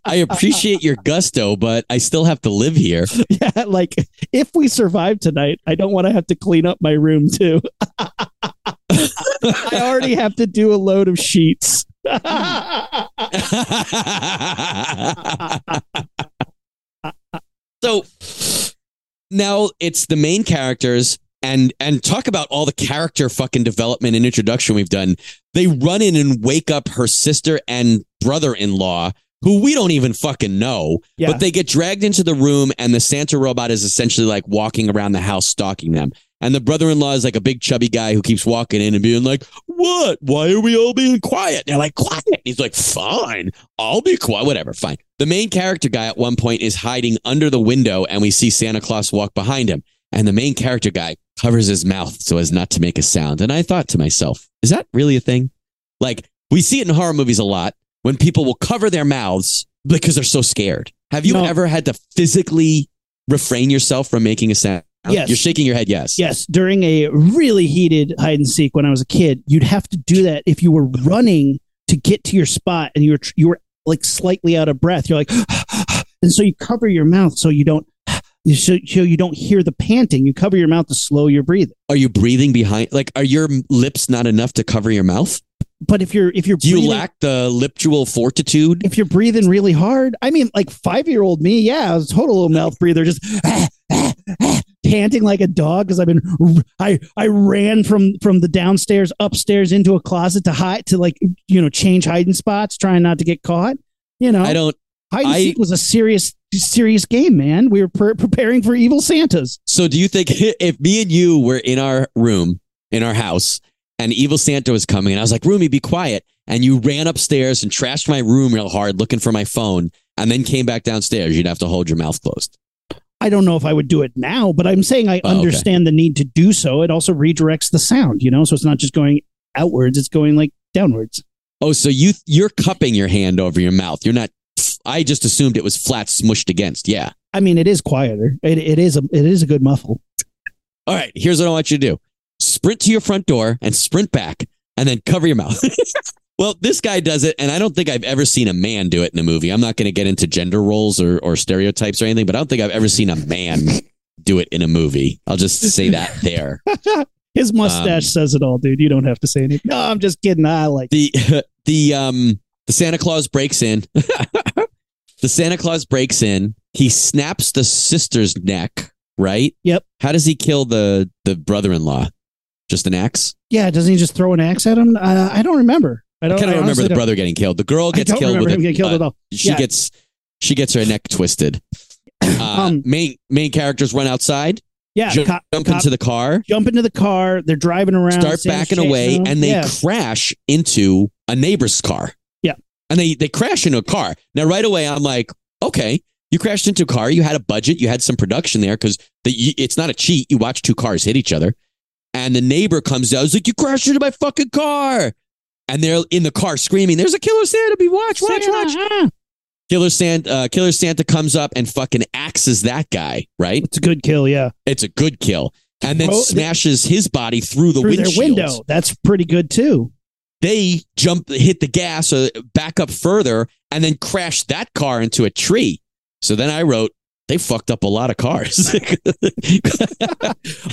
I appreciate your gusto, but I still have to live here. yeah, like if we survive tonight, I don't want to have to clean up my room too. I already have to do a load of sheets. so now it's the main characters and and talk about all the character fucking development and introduction we've done. They run in and wake up her sister and brother-in-law who we don't even fucking know, Yeah. but they get dragged into the room and the Santa robot is essentially like walking around the house stalking them. And the brother-in-law is like a big chubby guy who keeps walking in and being like, "What? Why are we all being quiet?" they're like, "Quiet." He's like, "Fine, I'll be quiet. Whatever, fine." The main character guy at one point is hiding under the window, and we see Santa Claus walk behind him. And the main character guy covers his mouth so as not to make a sound. And I thought to myself, "Is that really a thing?" Like we see it in horror movies a lot when people will cover their mouths because they're so scared. Have you No. ever had to physically refrain yourself from making a sound? Yes. You're shaking your head. Yes. Yes, during a really heated hide and seek when I was a kid, you'd have to do that if you were running to get to your spot and you were you were like slightly out of breath. You're like, and so you cover your mouth so you don't so, so you don't hear the panting. You cover your mouth to slow your breathing. Are you breathing behind? Like, are your lips not enough to cover your mouth? But if you're if you're Do you lack the lip jewel fortitude? if you're breathing really hard, I mean, like five year old me, yeah, I was a total little mouth breather, just panting like a dog because I've been I I ran from from the downstairs upstairs into a closet to hide to like you know change hiding spots, trying not to get caught. You know, I don't. hide and I- seek was a serious serious game, man. We were pre- preparing for evil Santas. So, do you think if me and you were in our room, in our house, and evil Santa was coming, and I was like, Rumi, be quiet, and you ran upstairs and trashed my room real hard looking for my phone, and then came back downstairs, you'd have to hold your mouth closed. I don't know if I would do it now, but I'm saying I Oh, okay. understand the need to do so. It also redirects the sound, you know, so it's not just going outwards; it's going like downwards. Oh, so you you're cupping your hand over your mouth. You're not. I just assumed it was flat smushed against. Yeah. I mean, it is quieter. It, it is a it is a good muffle. All right. Here's what I want you to do: sprint to your front door and sprint back, and then cover your mouth. well, this guy does it, and I don't think I've ever seen a man do it in a movie. I'm not going to get into gender roles or or stereotypes or anything, but I don't think I've ever seen a man do it in a movie. I'll just say that there. His mustache Um, says it all, dude. You don't have to say anything. No, I'm just kidding. I like. the the um the Santa Claus breaks in. The Santa Claus breaks in. He snaps the sister's neck. Right. Yep. How does he kill the the brother-in-law? Just an axe. Yeah, doesn't he just throw an axe at him? Uh, I don't remember. I I don't. kind of remember the don't- brother getting killed. The girl I gets don't killed remember with him a, getting killed uh, at all. She Yeah. gets she gets her neck twisted. Uh, Um, main main characters run outside, Yeah, jump, cop- jump cop- into the car, jump into the car. They're driving around. start backing away, them. and they Yeah. crash into a neighbor's car. And they they crash into a car. Now right away I'm like, okay, you crashed into a car. You had a budget. You had some production there because the, it's not a cheat. You watch two cars hit each other, and the neighbor comes out. He's like, "You crashed into my fucking car!" And they're in the car screaming, "There's a killer Santa! Be watch, watch, Santa, watch!" Killer Santa, uh, Killer Santa comes up and fucking axes that guy. Right? It's a good kill. Yeah, It's a good kill, and then Bro, smashes his body through the through their windshield window. That's pretty good too. They jump, hit the gas, uh, back up further, and then crash that car into a tree. So then I wrote, they fucked up a lot of cars.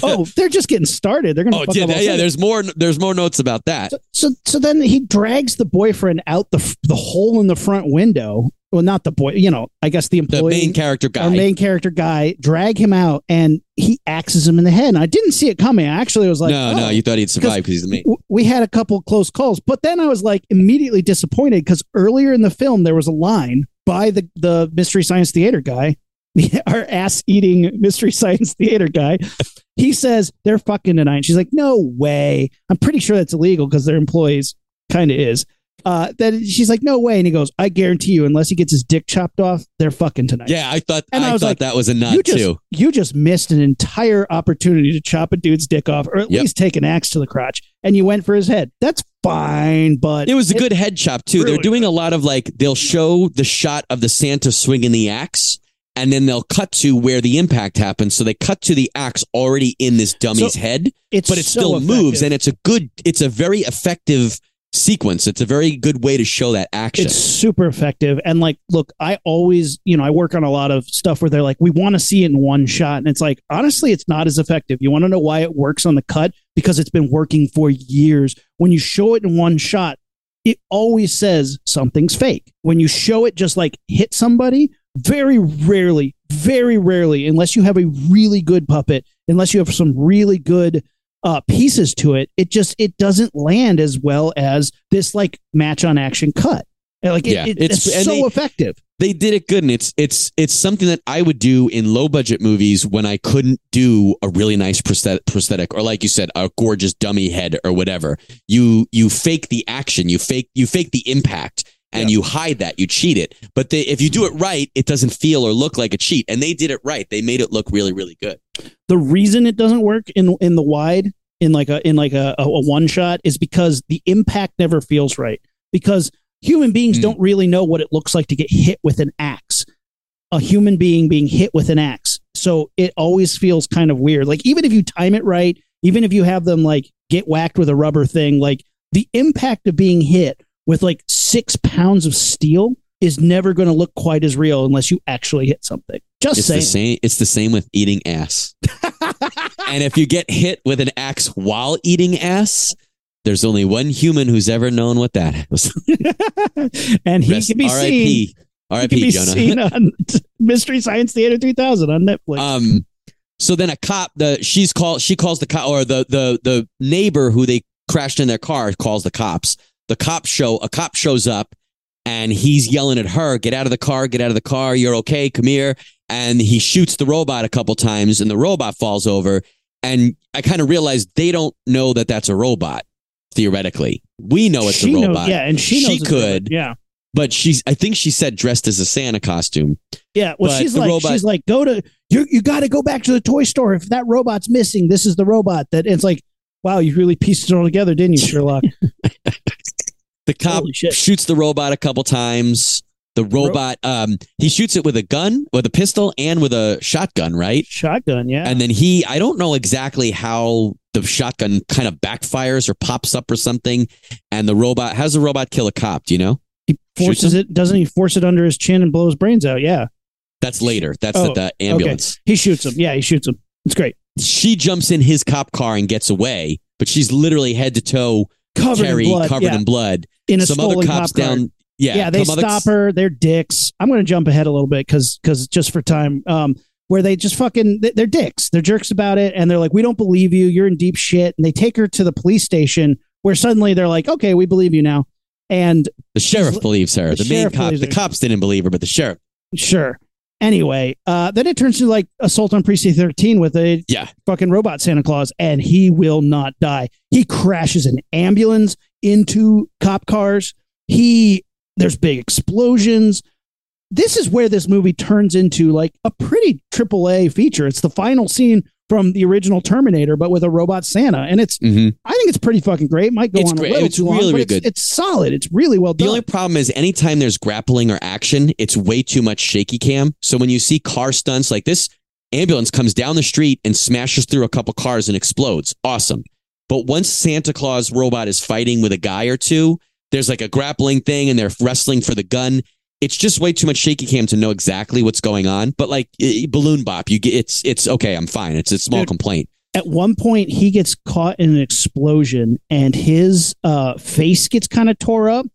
Oh, they're just getting started. They're gonna. oh, fuck yeah, yeah. There's more. There's more notes about that. So, so, so then he drags the boyfriend out the the hole in the front window. Well, not the boy. You know, I guess the employee, The main character guy. our main character guy, drag him out, and he axes him in the head. And I didn't see it coming. I actually was like, no, oh. no, you thought he'd survive because he's the main. w- we had a couple close calls, but then I was like immediately disappointed because earlier in the film there was a line by the the Mystery Science Theater guy, our ass eating Mystery Science Theater guy. He says they're fucking tonight. She's like, no way. I'm pretty sure that's illegal because they're employees. Kind of is. Uh, that she's like, no way. And he goes, I guarantee you, unless he gets his dick chopped off, they're fucking tonight. Yeah, I thought. And I, I was thought like, that was a nod you just too. you just missed an entire opportunity to chop a dude's dick off, or at Yep. least take an axe to the crotch, and you went for his head. That's fine, but It was a good head chop too. They're Really doing a lot of like they'll show the shot of the Santa swinging the axe, and then they'll cut to where the impact happens. So they cut to the axe already in this dummy's So- head, it's but it so still moves, and it's a good. It's a very effective sequence. It's a very good way to show that action. It's super effective. And like, look, I always, you know, I work on a lot of stuff where they're like, we want to see it in one shot. And it's like, honestly, it's not as effective. You want to know why it works on the cut? Because it's been working for years. When you show it in one shot, it always says something's fake. When you show it just like hit somebody, very rarely, very rarely, unless you have a really good puppet, unless you have some really good uh, pieces to it, it just it doesn't land as well as this like match on action cut. Like it, Yeah, it- it's- it's, so they- effective. they did it good and it's it's it's something that I would do in low budget movies when I couldn't do a really nice prosthetic, prosthetic or like you said a gorgeous dummy head or whatever. You you fake the action you fake you fake the impact and you hide that you cheat it. But they, if you do it right it doesn't feel or look like a cheat and they did it right. They made it look really really good The reason it doesn't work in in the wide in like a in like a, a, a one shot is because the impact never feels right. Because human beings Mm. don't really know what it looks like to get hit with an axe. A human being being hit with an axe. So it always feels kind of weird. Like even if you time it right, even if you have them like get whacked with a rubber thing, like the impact of being hit with like six pounds of steel is never going to look quite as real unless you actually hit something. Just it's saying. the same it's the same with eating ass and if you get hit with an axe while eating ass there's only one human who's ever known what that is and he Rest- can be seen. R.I.P. He can R.I.P. be Jonah. seen on Mystery Science Theater 3000 on Netflix. Um, so then a cop, the she's called, she calls the cop, or the the the neighbor who they crashed in their car calls the cops. The cops show, a cop shows up, and he's yelling at her, "Get out of the car! Get out of the car! You're okay! Come here!" And he shoots the robot a couple times, and the robot falls over. And I kind of realized they don't know that that's a robot. Theoretically, we know it's She a knows- robot. yeah, and she knows She it's a could. Yeah. but she's. I think she said dressed as a Santa costume. Yeah. Well, But she's like, robot- she's like, go to, you, you got to go back to the toy store. If that robot's missing, this is the robot that it's like, wow, you really pieced it all together, didn't you, Sherlock? The cop shoots the robot a couple times. The robot, um, he shoots it with a gun, with a pistol, and with a shotgun, right? Shotgun, yeah. And then he, I don't know exactly how the shotgun kind of backfires or pops up or something. And the robot, how's the robot kill a cop? Do you know? he forces it. Doesn't he force it under his chin and blow his brains out? Yeah. That's later. That's Oh, at the ambulance. He shoots him. Yeah, he shoots him. It's great. She jumps in his cop car and gets away, but she's literally head to toe, Covered Terry, in blood. covered yeah. in blood. In a Some stolen cop car. Yeah, yeah, they some other- stop her. They're dicks. I'm going to jump ahead a little bit because because just for time. Um, where they just fucking they- they're dicks. They're jerks about it, and they're like, "We don't believe you. You're in deep shit." And they take her to the police station, where suddenly they're like, "Okay, we believe you now." And The sheriff believes her. the The, main cop, the her. cops didn't believe her, but the sheriff. sure. Anyway, uh, then it turns to like assault on precinct 13 with a Yeah. fucking robot Santa Claus, and he will not die. He crashes an ambulance into cop cars. He there's big explosions. This is where this movie turns into like a pretty triple A feature. It's the final scene from the original Terminator, but with a robot Santa, and it's hmm I think it's pretty fucking great. It might go It's on great. a little It's too long, really, but really it's, good. it's solid. It's really well The done. The only problem is anytime there's grappling or action, it's way too much shaky cam. So when you see car stunts like this, ambulance comes down the street and smashes through a couple cars and explodes. Awesome. But once Santa Claus robot is fighting with a guy or two, there's like a grappling thing and they're wrestling for the gun. It's just way too much shaky cam to know exactly what's going on. But like eh, balloon bop, you get it's it's okay. I'm fine. It's a small Dude. complaint. at one point he gets caught in an explosion and his uh, face gets kind of tore up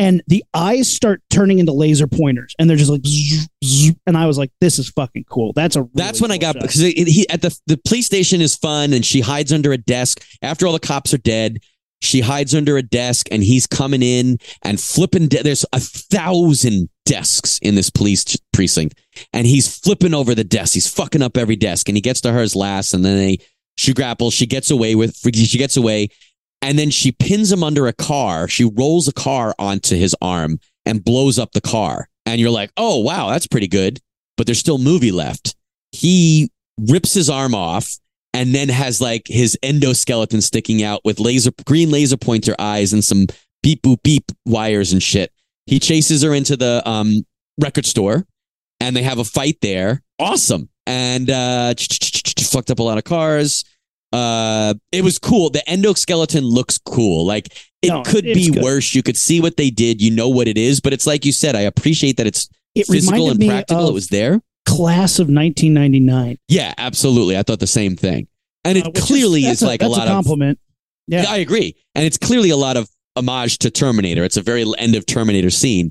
and the eyes start turning into laser pointers and they're just like zzz, zzz, and i was like this is fucking cool that's a really That's when I got shot. because it, he at the the police station is fun, and she hides under a desk after all the cops are dead. She hides under a desk, and he's coming in and flipping. De- There's a thousand desks in this police precinct, and he's flipping over the desk. He's fucking up every desk, and he gets to hers last, and then they she grapples. She gets away with. She gets away, and then she pins him under a car. She rolls a car onto his arm and blows up the car. And you're like, oh wow, that's pretty good. But there's still movie left he rips his arm off and then has like his endoskeleton sticking out with laser green laser pointer eyes and some beep boop beep wires and shit. He chases her into the um, record store and they have a fight there. Awesome. And uh, fucked up a lot of cars. Uh, it was cool. The endoskeleton looks cool. Like it No, could be good. worse. You could see what they did. You know what it is, but it's like you said. I appreciate that it's it physical and practical. It was there. class of 1999 Yeah, absolutely. I thought the same thing. And it uh, clearly that's is like a lot of. that's lot compliment of. Yeah. I agree. And it's clearly a lot of homage to Terminator. It's a very end of Terminator scene.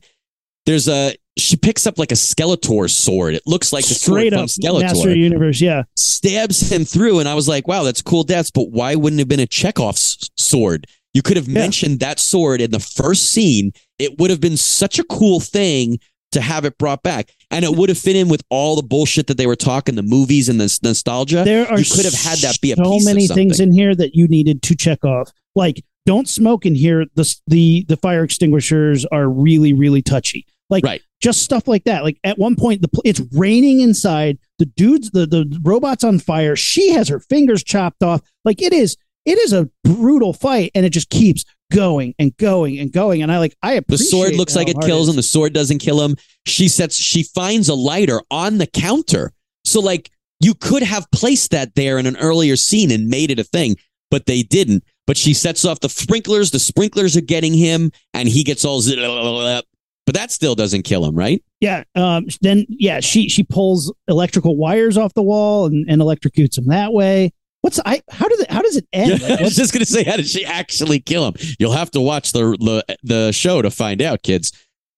There's a. She picks up like a Skeletor sword. It looks like the straight sword up from master Skeletor. universe yeah Stabs him through, and I was like, "Wow, that's cool deaths." But why wouldn't it have been a Chekhov's sword? You could have Yeah. mentioned that sword in the first scene. It would have been such a cool thing to have it brought back, and it would have fit in with all the bullshit that they were talking, the movies and the nostalgia. there are you could have had that be a so many things in here that you needed to check off like don't smoke in here the the the fire extinguishers are really really touchy like Right. just stuff like that like at one point the it's raining inside the dudes the the robots on fire she has her fingers chopped off like it is it is a brutal fight and it just keeps going and going and going and i like i The sword looks like it kills him. The sword doesn't kill him. She sets. She finds a lighter on the counter. So like you could have placed that there in an earlier scene and made it a thing, but they didn't. But she sets off the sprinklers. The sprinklers are getting him, and he gets all. But that still doesn't kill him, right? Yeah. Um, then yeah, she she pulls electrical wires off the wall and, and electrocutes him that way. What's I how does it how does it end? Like, I was just gonna say, how did she actually kill him? You'll have to watch the the, the show to find out, kids.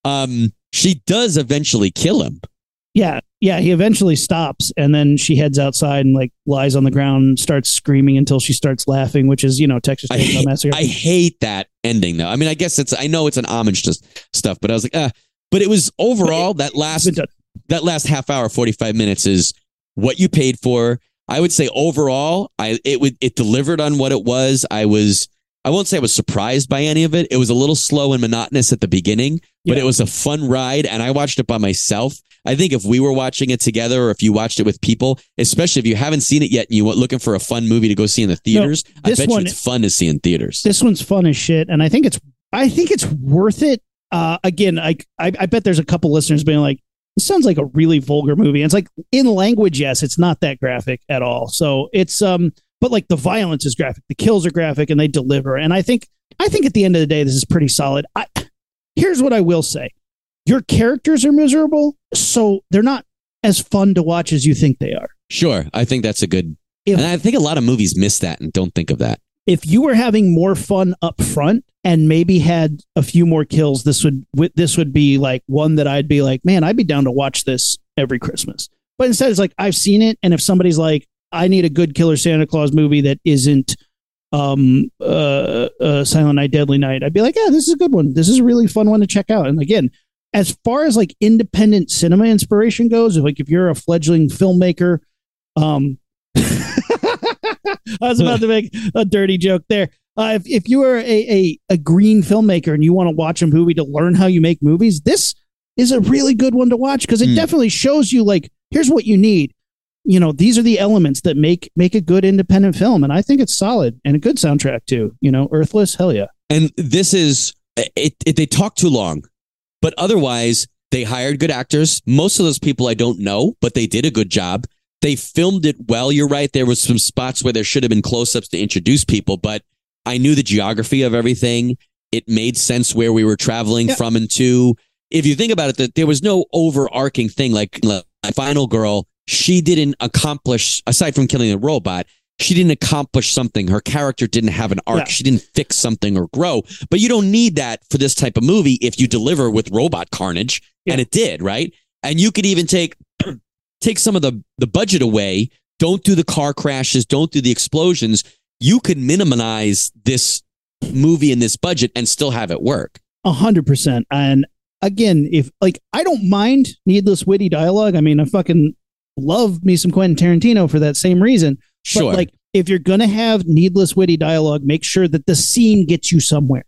Um, she does eventually kill him. yeah, yeah. He eventually stops and then she heads outside and like lies on the ground and starts screaming until she starts laughing, which is you know Texas I Chainsaw hate, Massacre. I hate that ending though. I mean, I guess it's I know it's an homage to stuff, but I was like, ah. But it was overall that last that last half hour, forty five minutes is what you paid for. I would say overall, I it would it delivered on what it was. I was I won't say I was surprised by any of it. It was a little slow and monotonous at the beginning, but Yeah. it was a fun ride, and I watched it by myself. I think if we were watching it together, or if you watched it with people, especially if you haven't seen it yet and you were looking for a fun movie to go see in the theaters, I this bet one- you it's fun to see in theaters. This one's fun as shit, and I think it's I think it's worth it. Uh, again, I, I I bet there's a couple listeners being like, "This sounds like a really vulgar movie." And it's like in language, yes, it's not that graphic at all. So it's um, but like the violence is graphic, the kills are graphic, and they deliver. And I think I think at the end of the day, this is pretty solid. I here's what I will say: your characters are miserable, so they're not as fun to watch as you think they are. Sure, I think that's a good. If- and I think a lot of movies miss that and don't think of that. if you were having more fun up front and maybe had a few more kills, this would this would be like one that I'd be like, man, I'd be down to watch this every Christmas. But instead, it's like I've seen it, and if somebody's like, I need a good Killer Santa Claus movie that isn't um uh, uh Silent Night Deadly Night, I'd be like, yeah, this is a good one. This is a really fun one to check out. And again, as far as like independent cinema inspiration goes, if like if you're a fledgling filmmaker, um I was about to make a dirty joke there. Uh, if, if you are a, a, a green filmmaker and you want to watch a movie to learn how you make movies, this is a really good one to watch because it Hmm. definitely shows you like here's what you need. You know, these are the elements that make make a good independent film, and I think it's solid and a good soundtrack too. You know, Earthless, hell yeah. And this is it, it. They talk too long, but otherwise they hired good actors. Most of those people I don't know, but they did a good job. They filmed it well. You're right. There was some spots where there should have been close-ups to introduce people, but I knew the geography of everything. It made sense where we were traveling Yeah. from and to. If you think about it, that there was no overarching thing like like Final Girl. She didn't accomplish aside from killing a robot. She didn't accomplish something. Her character didn't have an arc. Yeah. She didn't fix something or grow. But you don't need that for this type of movie if you deliver with robot carnage, and it did, right? And you could even take take some of the the budget away. Don't do the car crashes. Don't do the explosions. You could minimize this movie and this budget and still have it work. A hundred percent. And again, if like I don't mind needless witty dialogue. I mean, I fucking love me some Quentin Tarantino for that same reason. Sure. But like if you're gonna have needless witty dialogue, make sure that the scene gets you somewhere.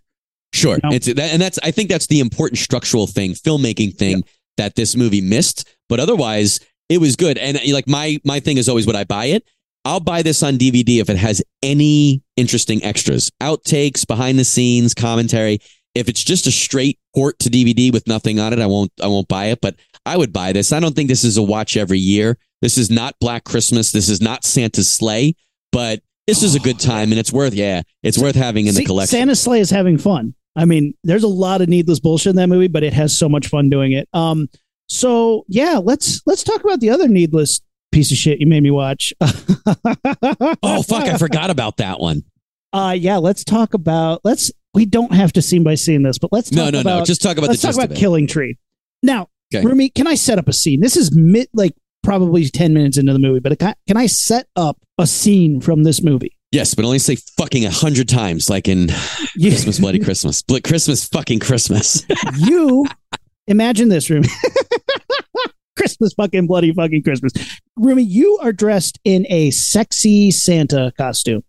Sure. No. It's that, and that's I think that's the important structural thing, filmmaking thing that this movie missed. But otherwise, it was good. And uh, like my my thing is always would I buy it? I'll buy this on DVD if it has any interesting extras, outtakes, behind the scenes, commentary. If it's just a straight port to DVD with nothing on it, I won't I won't buy it. But I would buy this. I don't think this is a watch every year. This is not Black Christmas. This is not Santa's Slay. But this is a good time, and it's worth yeah, it's worth having in the See, collection. Santa Slay is having fun. I mean, there's a lot of needless bullshit in that movie, but it has so much fun doing it. Um, so yeah, let's let's talk about the other needless piece of shit you made me watch. Oh fuck! I forgot about that one. Uh yeah, let's talk about let's we don't have to scene by scene this, but let's talk No, no, about no. Just talk about let's the talk about. Killing Tree. Now, Okay. Rumi, can I set up a scene? This is mid like probably 10 minutes into the movie, but can, can I set up a scene from this movie? Yes, but only say fucking a hundred times, like in You, Christmas, Bloody Christmas, Bl- Christmas, fucking Christmas. you imagine this, Rumi. Christmas fucking bloody fucking Christmas. Rumi, you are dressed in a sexy Santa costume,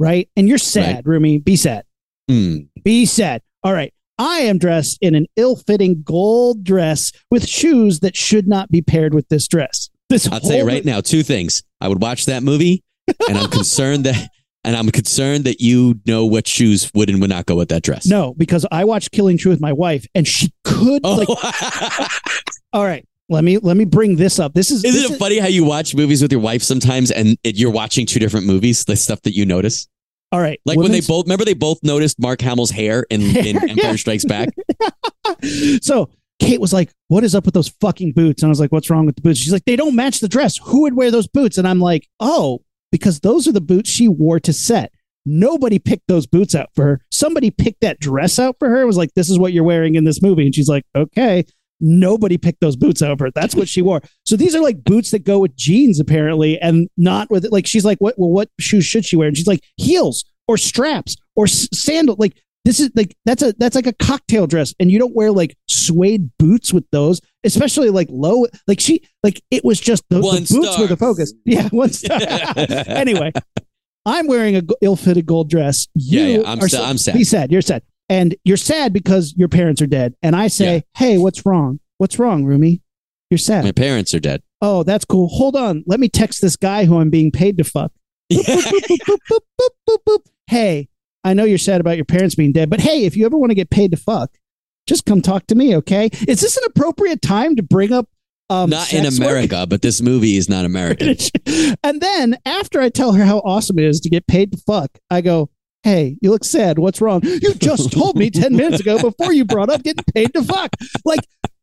right? And you're sad, Rumi. Be sad. Hmm. Be sad. All right. I am dressed in an ill-fitting gold dress with shoes that should not be paired with this dress. This I'll tell you right now, two things. I would watch that movie, and I'm concerned that, and I'm concerned that you know what shoes would and would not go with that dress. No, because I watched Killing Tree with my wife, and she could Oh, like. All right, let me let me bring this up. This is isn't this it funny how you watch movies with your wife sometimes, and it, you're watching two different movies? The stuff that you notice, All right, like when they both remember they both noticed Mark Hamill's hair in, in Empire yeah. Strikes Back. so Kate was like, "What is up with those fucking boots?" And I was like, "What's wrong with the boots?" She's like, "They don't match the dress. Who would wear those boots?" And I'm like, "Oh, because those are the boots she wore to set." Nobody picked those boots out for her. Somebody picked that dress out for her. and Was like, "This is what you're wearing in this movie," and she's like, "Okay." Nobody picked those boots her. That's what she wore. So these are like boots that go with jeans, apparently, and not with like. She's like, "What? Well, what shoes should she wear?" And she's like, "Heels or straps or s- sandal." Like this is like that's a that's like a cocktail dress and you don't wear like suede boots with those especially like low like she like it was just the, the boots star. were the focus yeah one star anyway i'm wearing a ill-fitted gold dress you Yeah, yeah, I'm sa- I'm sad. be sad you're sad and you're sad because your parents are dead and i say Yeah. hey what's wrong what's wrong rumi you're sad My parents are dead. oh that's cool hold on let me text this guy who i'm being paid to fuck. Hey, I know you're sad about your parents being dead, but hey, if you ever want to get paid to fuck, just come talk to me, okay? Is this an appropriate time to bring up um, not in sex work? America, but this movie is not American. and then after I tell her how awesome it is to get paid to fuck, I go, Hey, you look sad. What's wrong? You just told me 10 minutes ago before you brought up getting paid to fuck. Like,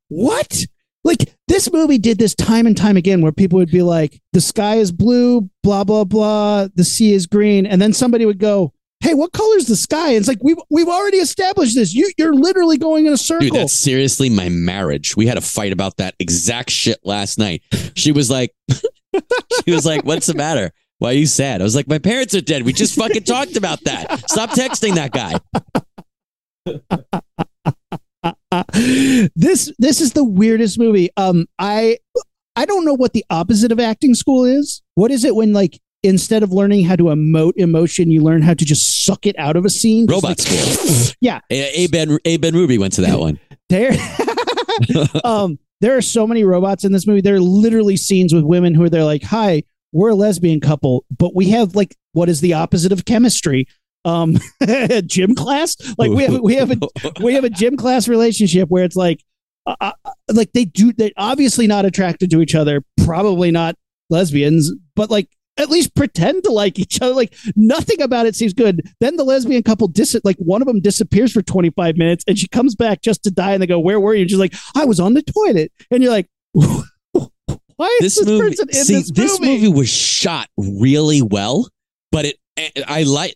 what? Like, this movie did this time and time again where people would be like, the sky is blue, blah, blah, blah, the sea is green. And then somebody would go, Hey, what color is the sky? And it's like, we've, we've already established this. You, you're literally going in a circle. Dude, that's seriously my marriage. We had a fight about that exact shit last night. She was like, she was like, what's the matter? Why are you sad? I was like, my parents are dead. We just fucking talked about that. Stop texting that guy. this this is the weirdest movie. Um, I I don't know what the opposite of acting school is. What is it when like instead of learning how to emote emotion, you learn how to just suck it out of a scene? Robot like- school. Yeah, A A Ben A Benrubi went to that one. there. um, there are so many robots in this movie. There are literally scenes with women who are they're like, "Hi, we're a lesbian couple, but we have like what is the opposite of chemistry? Um, gym class. Like we have we have a we have a gym class relationship where it's like uh, uh, like they do they're obviously not attracted to each other probably not lesbians but like at least pretend to like each other like nothing about it seems good then the lesbian couple dis like one of them disappears for 25 minutes and she comes back just to die and they go where were you and she's like i was on the toilet and you're like why is this this, movie, person in see, this, this movie? movie was shot really well, but it I like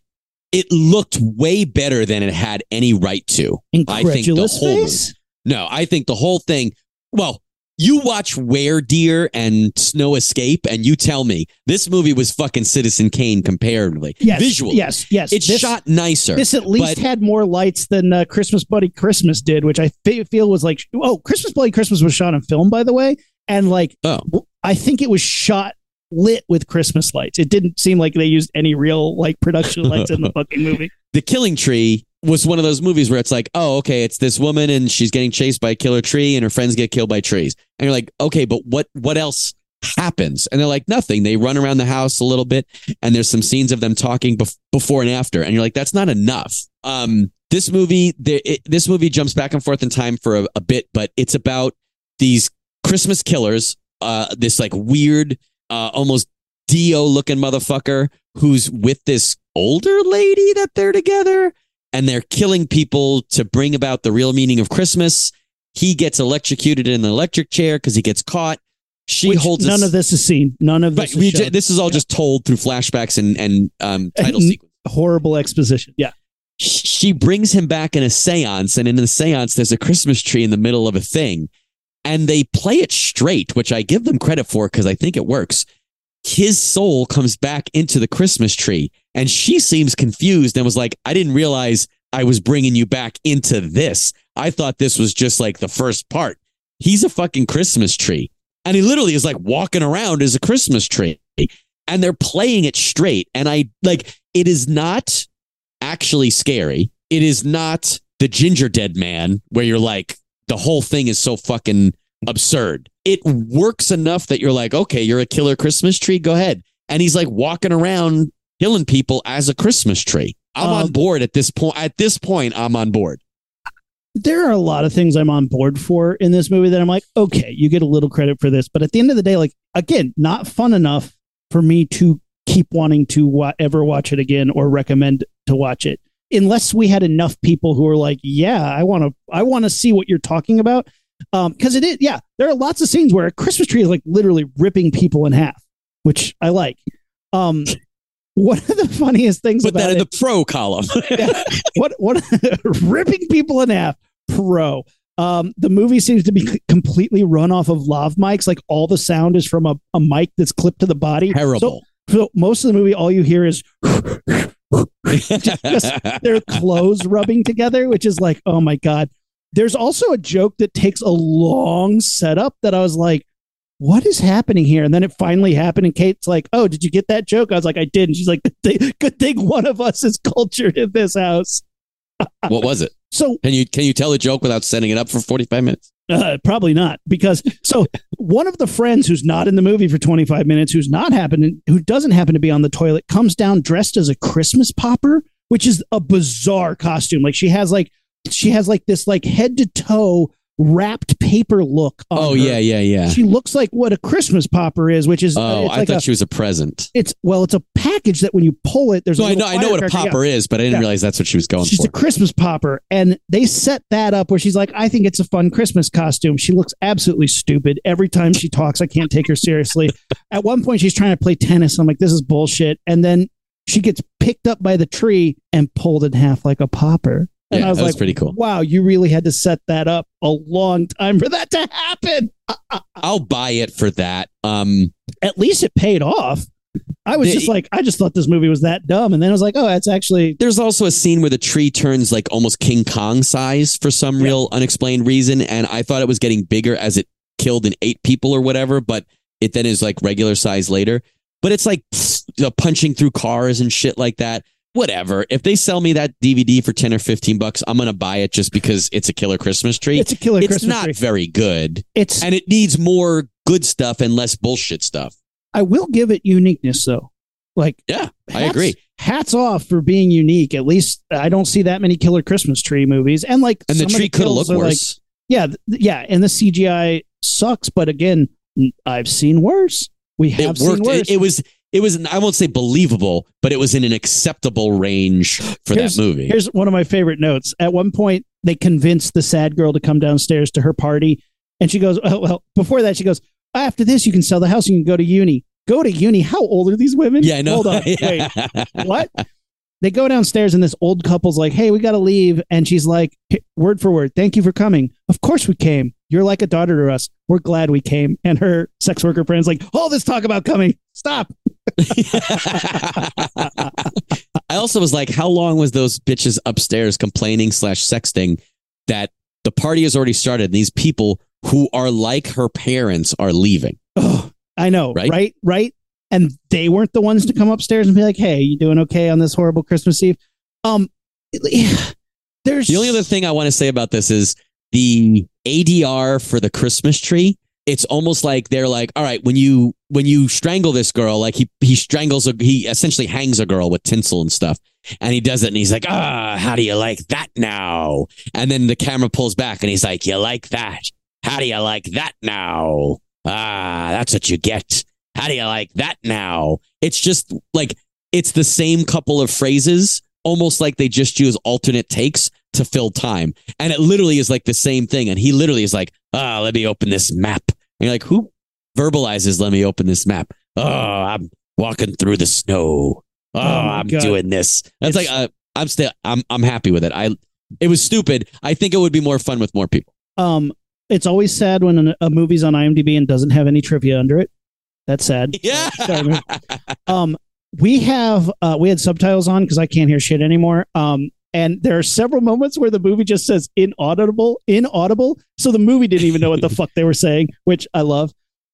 it looked way better than it had any right to. I think the whole face No, I think the whole thing. Well, you watch Where Deer and Snow Escape, and you tell me this movie was fucking Citizen Kane comparatively. yes visually, yes yes it's This- shot nicer. This at least had more lights than uh, Christmas Bloody Christmas did, which I feel was like, oh, Christmas Bloody Christmas was shot in film, by the way, and like, Oh. I think it was shot lit with Christmas lights. It didn't seem like they used any real like production lights in the fucking movie. the Killing Tree was one of those movies where it's like, oh, okay, it's this woman and she's getting chased by a killer tree and her friends get killed by trees. And you're like, okay, but what what else happens? And they're like, nothing. They run around the house a little bit and there's some scenes of them talking bef- before and after. And you're like, that's not enough. Um, this movie, the, it, this movie jumps back and forth in time for a, a bit, but it's about these Christmas killers, uh, this like weird, uh, almost Dio looking motherfucker who's with this older lady that they're together and they're killing people to bring about the real meaning of Christmas. He gets electrocuted in an electric chair because he gets caught. She Which holds none s- of this is seen. None of Right, this. we is ju- this is all just told through flashbacks and and um, title And- sequence. horrible exposition. Yeah. She brings him back in a séance, and in the séance, there's a Christmas tree in the middle of a thing, and they play it straight, which I give them credit for because I think it works. His soul comes back into the Christmas tree, and she seems confused and was like, "I didn't realize I was bringing you back into this. I thought this was just like the first part. He's a fucking Christmas tree." And he literally is like walking around as a Christmas tree. And they're playing it straight. And I like it is not actually scary. It is not the Gingerdead Man where you're like, the whole thing is so fucking absurd. It works enough that you're like, okay, you're a killer Christmas tree. Go ahead. And he's like walking around killing people as a Christmas tree. I'm Um, on board at this point. At this point, I'm on board. there are a lot of things I'm on board for in this movie that I'm like, okay, you get a little credit for this, but at the end of the day, like again, not fun enough for me to keep wanting to wa- ever watch it again or recommend to watch it, unless we had enough people who are like, yeah, I want to, I want to see what you're talking about, because it is, yeah, there are lots of scenes where a Christmas tree is like literally ripping people in half, which I like. Um, one of the funniest things Put about that in it, the pro column. what what ripping people in half pro um the movie seems to be c- completely run off of lav mics like all the sound is from a, a mic that's clipped to the body Terrible. so, so most of the movie all you hear is just their clothes rubbing together which is like oh my god there's also a joke that takes a long setup that i was like what is happening here? And then it finally happened. And Kate's like, Oh, did you get that joke? I was like, I did. And she's like, Good thing, good thing one of us is cultured in this house. what was it? So Can you can you tell a joke without setting it up for 45 minutes? Uh, probably not, because so one of the friends who's not in the movie for 25 minutes, who's not happening, who doesn't happen to be on the toilet, comes down dressed as a Christmas popper which is a bizarre costume. Like she has like she has like this like head to toe wrapped paper look. On Oh her. yeah, yeah, yeah. She looks like what a Christmas popper is, which is Oh, uh, it's I like thought a, she was a present. it's well, it's a package that when you pull it, there's No, a I know, I know what a popper is, but I didn't Yeah. realize that's what she was going She's for. She's a Christmas popper, and they set that up where she's like, "I think it's a fun Christmas costume." She looks absolutely stupid every time she talks. I can't take her seriously. At one point, she's trying to play tennis. I'm like, "This is bullshit," and then she gets picked up by the tree and pulled in half like a popper. And Yeah, I was that was like, pretty cool. Wow, you really had to set that up a long time for that to happen. I'll buy it for that. Um, At least it paid off. I was The- just like, I just thought this movie was that dumb, and then I was like, oh, that's actually there's also a scene where the tree turns like almost King Kong size for some Yeah. real unexplained reason, and I thought it was getting bigger as it killed and ate people or whatever, but it then is like regular size later. But it's like pfft, you know, punching through cars and shit like that. Whatever. If they sell me that DVD for ten or fifteen bucks, I'm gonna buy it just because it's a killer Christmas tree. it's a killer It's Christmas not tree. very good, It's and it needs more good stuff and less bullshit stuff. I will give it uniqueness though. Like Yeah, I agree. Hats off for being unique. At least I don't see that many killer Christmas tree movies. And like And the some of tree could kills looked like- worse. yeah, yeah, and the CGI sucks, but again, I've seen worse. We have it seen worked. worse. It, it was it was I won't say believable, but it was in an acceptable range for Here's- that movie. Here's one of my favorite notes. At one point, they convinced the sad girl to come downstairs to her party, and she goes, "Oh well." Before that, she goes, "After this, you can sell the house. You can go to uni. Go to uni. How old are these women? yeah, I know. Hold on. Wait. What? They go downstairs and this old couple's like, "Hey, we got to leave." And she's like, "Word for word, thank you for coming. Of course we came. You're like a daughter to us. We're glad we came." And her sex worker friend's like, "All this talk about coming. Stop." I also was like, how long was those bitches upstairs complaining slash sexting that the party has already started and these people who are like her parents are leaving? Oh, I know, Right? right? right? And they weren't the ones to come upstairs and be like, "Hey, you doing okay on this horrible Christmas Eve?" Um, there's The only other thing I want to say about this is the ADR for the Christmas tree. It's almost like they're like, all right, when you when you strangle this girl, like he he strangles a he essentially hangs a girl with tinsel and stuff, and he does it, and he's like, ah, how do you like that now? And then the camera pulls back, and he's like, you like that? How do you like that now? Ah, that's what you get. How do you like that now? It's just like it's the same couple of phrases, almost like they just use alternate takes to fill time. And it literally is like the same thing. And he literally is like, ah, let me open this map. And you're like, who verbalizes, let me open this map? Oh, I'm walking through the snow. Oh, my I'm God. doing this. That's It's- like, uh, I'm still, I'm, I'm happy with it. I, it was stupid. I think it would be more fun with more people. um, it's always sad when a, a movie's on IMDb and doesn't have any trivia under it. That's sad. Yeah. Um, we have uh, we had subtitles on because I can't hear shit anymore. Um, and there are several moments where the movie just says inaudible, inaudible. So the movie didn't even know what the fuck they were saying, which I love.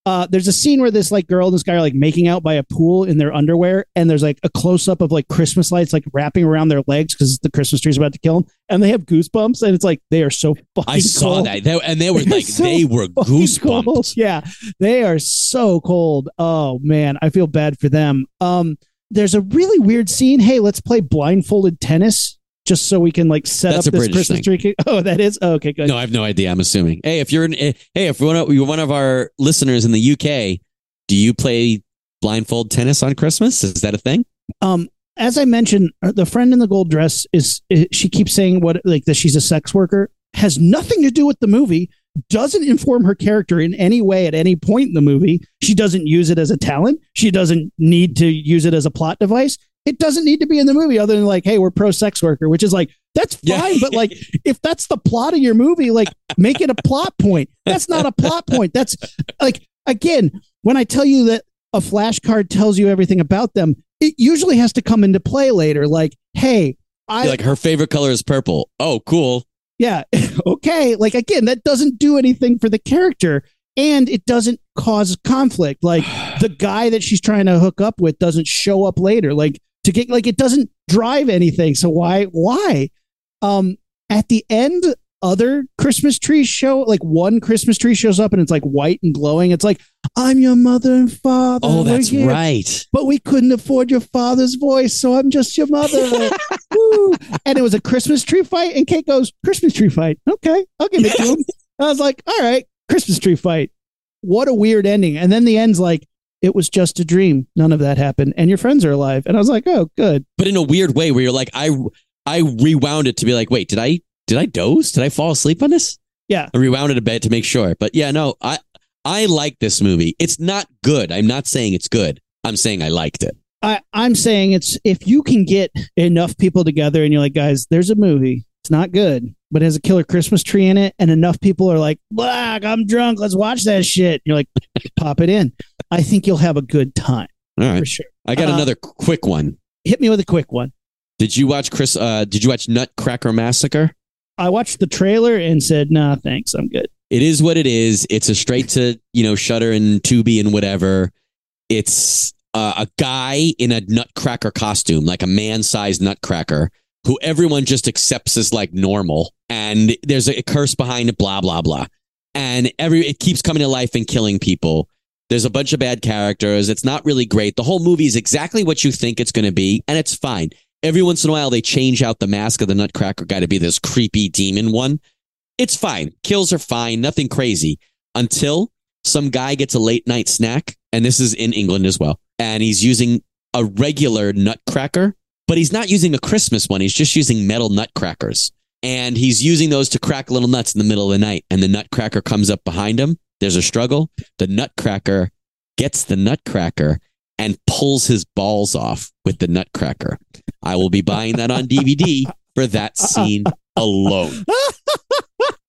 Uh, there's a scene where this like girl and this guy are like making out by a pool in their underwear, and there's like a close up of like Christmas lights like wrapping around their legs because the Christmas tree's about to kill them, and they have goosebumps, and it's like they are so fucking. I saw cold. that. They- and they were like, so they were goosebumps. cold. Yeah, they are so cold. Oh man, I feel bad for them. Um, there's a really weird scene. Hey, let's play blindfolded tennis just so we can like set That's up a this British Christmas tree. Oh, that is oh, okay. Good. No, I have no idea. I'm assuming. Hey, if you're in, eh, hey, if one of, you're one of our listeners in the UK, do you play blindfold tennis on Christmas? Is that a thing? Um, as I mentioned, uh, the friend in the gold dress is, is she keeps saying what like that she's a sex worker has nothing to do with the movie. Doesn't inform her character in any way at any point in the movie. She doesn't use it as a talent. She doesn't need to use it as a plot device. It doesn't need to be in the movie other than like, hey, we're pro sex worker, which is like, that's Yeah. fine. But like, if that's the plot of your movie, like, make it a plot point. That's not a plot point. That's like, again, when I tell you that a flashcard tells you everything about them, it usually has to come into play later. Like, hey, I like her favorite color is purple. Oh, cool. yeah, okay. Like again, that doesn't do anything for the character, and it doesn't cause conflict. Like the guy that she's trying to hook up with doesn't show up later. Like to get like it doesn't drive anything. So why why? Um, at the end, other Christmas trees show, like one Christmas tree shows up and it's like white and glowing. It's like, I'm your mother and father. Oh, that's here, right. But we couldn't afford your father's voice, so I'm just your mother. And it was a Christmas tree fight. And Kate goes, Christmas tree fight. Okay, I'll give it to him. I was like, all right, Christmas tree fight. What a weird ending. And then the end's like, it was just a dream. None of that happened. And your friends are alive. And I was like, oh, good. But in a weird way where you're like, I I rewound it to be like, wait, did I did I doze? Did I fall asleep on this? Yeah. I rewound it a bit to make sure. But yeah, no, I I like this movie. It's not good. I'm not saying it's good. I'm saying I liked it. I, I'm saying it's if you can get enough people together and you're like, guys, there's a movie. It's not good, but it has a killer Christmas tree in it, and enough people are like, Black, I'm drunk. Let's watch that shit. You're like, pop it in. I think you'll have a good time All right. for sure. I got Uh, another quick one. Hit me with a quick one. Did you watch Chris uh did you watch Nutcracker Massacre? I watched the trailer and said, nah, thanks. I'm good. It is what it is. It's a straight to, you know, Shudder and Tubi and whatever. It's uh, a guy in a nutcracker costume, like a man-sized nutcracker, who everyone just accepts as like normal. And there's a curse behind it, blah blah blah. And every it keeps coming to life and killing people. There's a bunch of bad characters. It's not really great. The whole movie is exactly what you think it's going to be, and it's fine. Every once in a while, they change out the mask of the Nutcracker guy to be this creepy demon one. It's fine. Kills are fine. Nothing crazy until some guy gets a late night snack. And this is in England as well. And he's using a regular Nutcracker, but he's not using a Christmas one. He's just using metal Nutcrackers. And he's using those to crack little nuts in the middle of the night. And the Nutcracker comes up behind him. There's a struggle. The Nutcracker gets the Nutcracker and pulls his balls off with the Nutcracker. I will be buying that on DVD for that scene alone.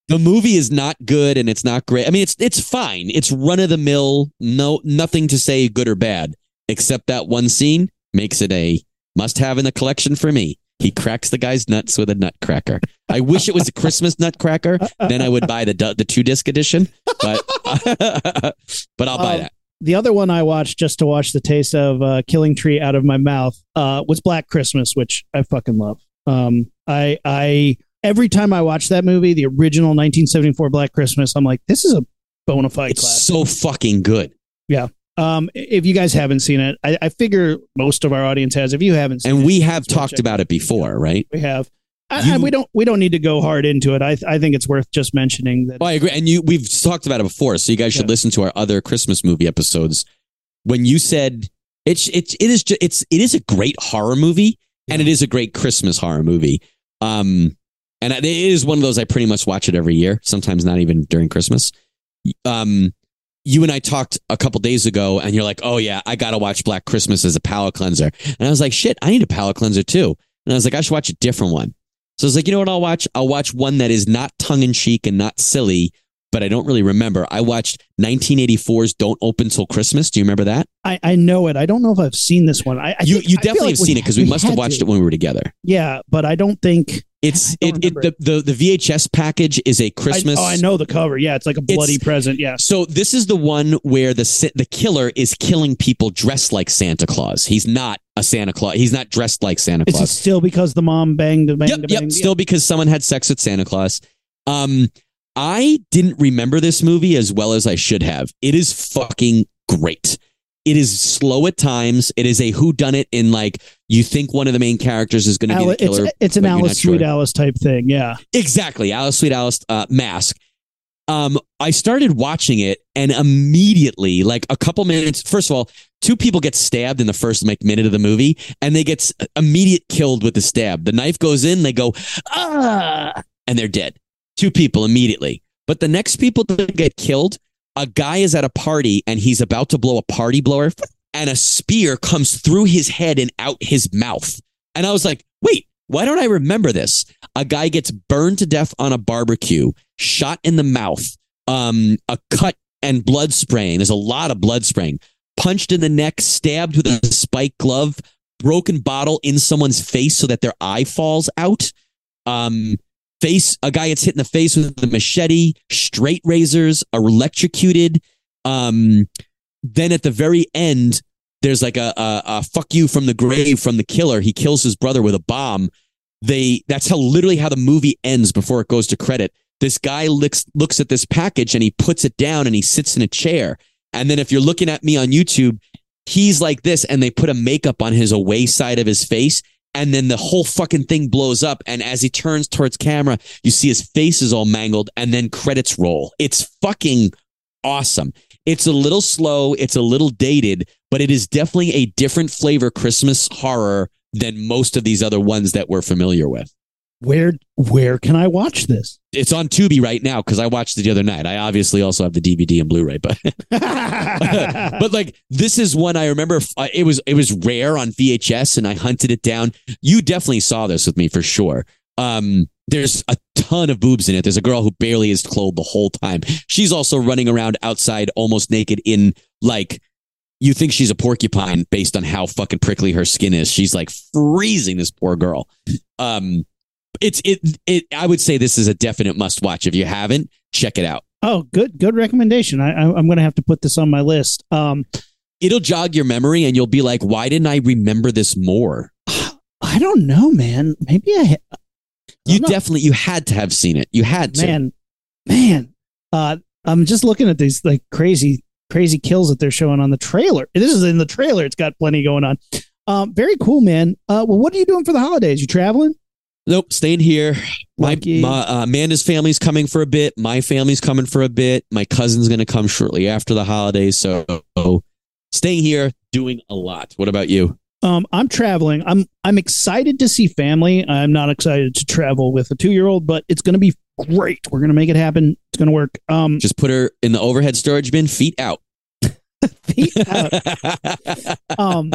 The movie is not good and it's not great. I mean, it's it's fine. It's run of the mill. No, nothing to say good or bad, except that one scene makes it a must have in the collection for me. He cracks the guy's nuts with a nutcracker. I wish it was a Christmas nutcracker. Then I would buy the the two disc edition. But but I'll buy Um, that. The other one I watched just to watch the taste of uh, Killing Tree out of my mouth uh, was Black Christmas, which I fucking love. Um, I I every time I watch that movie, the original 1974 Black Christmas, I'm like, this is a bona fide It's classic. so fucking good. Um, if you guys haven't seen it, I, I figure most of our audience has. If you haven't seen And it, we have talked about it before, right? we have. I, I, we don't we don't need to go hard into it. I I think it's worth just mentioning that. Oh, I agree. And you, we've talked about it before, so you guys should Yeah. listen to our other Christmas movie episodes. When you said it's it's it is just, it's it is a great horror movie, and it is a great Christmas horror movie. Um, and it is one of those I pretty much watch it every year. Sometimes not even during Christmas. Um, you and I talked a couple days ago, and you're like, "Oh yeah, I gotta watch Black Christmas as a palate cleanser." And I was like, "Shit, I need a palate cleanser too." And I was like, "I should watch a different one." So I was like, you know what? I'll watch. I'll watch one that is not tongue in cheek and not silly, but I don't really remember. I watched 1984's "Don't Open Till Christmas." Do you remember that? I, I know it. I don't know if I've seen this one. I, I you think- you I definitely like have seen it because we, must have watched to. it when we were together. Yeah, but I don't think It's don't it, it the, the the VHS package is a Christmas. oh, I know the cover. Yeah, it's like a bloody It's- present. Yeah. So this is the one where the the killer is killing people dressed like Santa Claus. He's not a Santa Claus. He's not dressed like Santa Is it Claus. still because the mom banged the bang Yep, yep. Still because someone had sex with Santa Claus. Um, I didn't remember this movie as well as I should have. It is fucking great. It is slow at times. It is a who done it in like you think one of the main characters is going to be the killer. it's, it's an Alice not sure. Sweet Alice type thing. Yeah. Exactly. Alice Sweet Alice uh, mask. Um, I started watching it and immediately, like a couple minutes, first of all, two people get stabbed in the first like minute of the movie and they get immediate killed with the stab. The knife goes in, they go, ah, and they're dead. Two people immediately. But the next people to get killed, a guy is at a party and he's about to blow a party blower and a spear comes through his head and out his mouth. And I was like, wait, why don't I remember this? A guy gets burned to death on a barbecue, shot in the mouth, um, a cut and blood spraying. There's a lot of blood spraying. Punched in the neck, stabbed with a spike glove, broken bottle in someone's face so that their eye falls out. Um, face a guy gets hit in the face with a machete, straight razors, are electrocuted. Um, then at the very end, there's like a, a, a fuck you from the grave from the killer. He kills his brother with a bomb. they that's how literally how the movie ends before it goes to credit. This guy looks looks at this package and he puts it down and he sits in a chair. And then if you're looking at me on YouTube, he's like this and they put a makeup on his away side of his face and then the whole fucking thing blows up and as he turns towards camera you see his face is all mangled and then credits roll. It's fucking awesome. It's a little slow it's a little dated but it is definitely a different flavor christmas horror than most of these other ones that we're familiar with Where where can I watch this? it's on Tubi right now because I watched it the other night. I obviously also have the DVD and Blu-ray, but but like this is one I remember. uh, It was it was rare on VHS, and I hunted it down. You definitely saw this with me for sure. Um, there's a ton of boobs in it. There's a girl who barely is clothed the whole time. She's also running around outside almost naked in like you think she's a porcupine based on how fucking prickly her skin is. She's like freezing this poor girl. Um, it's it it. I would say this is a definite must watch. If you haven't, check it out. oh, good good recommendation. I, I I'm going to have to put this on my list. Um, It'll jog your memory, and you'll be like, "Why didn't I remember this more?" I don't know, man. Maybe I ha- You definitely you had to have seen it. You had to. man, man. Uh, I'm just looking at these like crazy, crazy kills that they're showing on the trailer. This is in the trailer. It's got plenty going on. Um, very cool, man. Uh, well, what are you doing for the holidays? You traveling? Nope, staying here. My, Lucky. my uh, Amanda's family's coming for a bit. My family's coming for a bit. My cousin's going to come shortly after the holidays. So staying here, doing a lot. What about you? Um, I'm traveling. I'm I'm excited to see family. I'm not excited to travel with a two year old, but it's going to be great. We're going to make it happen. It's going to work. Um, Just put her in the overhead storage bin, feet out. feet out. um,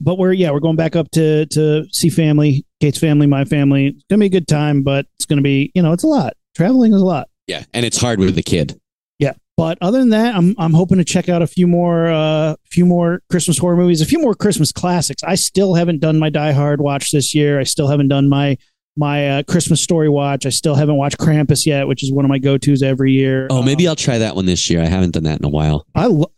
but we're yeah, we're going back up to to see family, Kate's family, my family. It's gonna be a good time, but it's gonna be you know it's a lot. Traveling is a lot. yeah, and it's hard with the kid. Yeah, but other than that, I'm I'm hoping to check out a few more uh few more Christmas horror movies, a few more Christmas classics. I still haven't done my Die Hard watch this year. I still haven't done my my uh, Christmas story watch. I still haven't watched Krampus yet, which is one of my go tos every year. Oh, maybe Um, I'll try that one this year. I haven't done that in a while. I lo-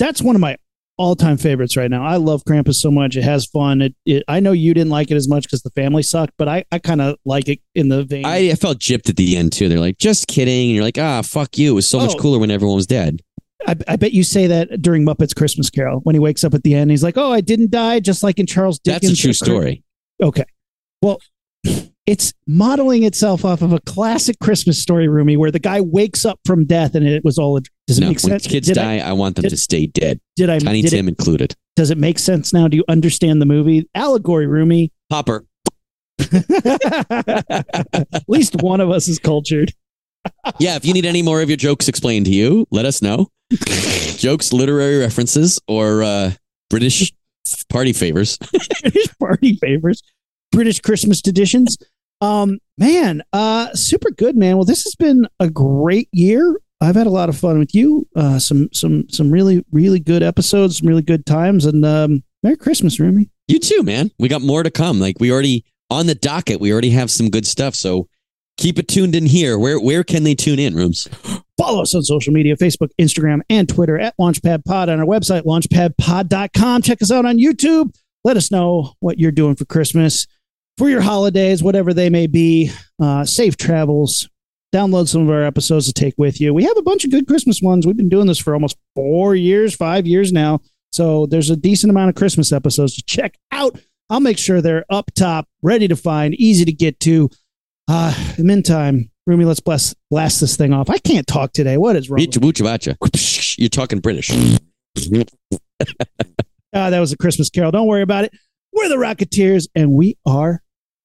that's one of my all time favorites right now. I love Krampus so much. It has fun. It, it I know you didn't like it as much because the family sucked, but I, I kind of like it in the vein. I, I felt gypped at the end too. They're like, just kidding. And you're like, ah, fuck you. It was so much Oh. cooler when everyone was dead. I, I bet you say that during Muppets Christmas Carol when he wakes up at the end. He's like, "Oh, I didn't die," just like in Charles Dickens. That's a true story. Okay, well, it's modeling itself off of a classic Christmas story, Rumi, where the guy wakes up from death and it was all. A, does it No, make when sense? kids did die, I, I, want them did- to stay dead. did I? Tiny did Tim it, included. does it make sense now? Do you understand the movie allegory, Rumi? Popper. At least one of us is cultured. yeah, if you need any more of your jokes explained to you, let us know. jokes, literary references, or uh, British party favors. British party favors, British Christmas traditions. Um, man, uh, super good, man. Well, this has been a great year. I've had a lot of fun with you. Uh, some some some really really good episodes, some really good times, and um, Merry Christmas, Rumi. You too, man. We got more to come. Like we already on the docket. We already have some good stuff. So keep it tuned in here. Where where can they tune in, rooms? Follow us on social media Facebook, Instagram, and Twitter at Launchpad Pod on our website, launchpadpod.com. Check us out on YouTube. Let us know what you're doing for Christmas, for your holidays, whatever they may be. Uh, safe travels. Download some of our episodes to take with you. We have a bunch of good Christmas ones. We've been doing this for almost four years, five years now. So there's a decent amount of Christmas episodes to check out. I'll make sure they're up top, ready to find, easy to get to. Uh, in the meantime, Rumi, let's bless, blast this thing off. I can't talk today. What is wrong? You're talking British. Ah, that was a Christmas carol. Don't worry about it. We're the Rocketeers, and we are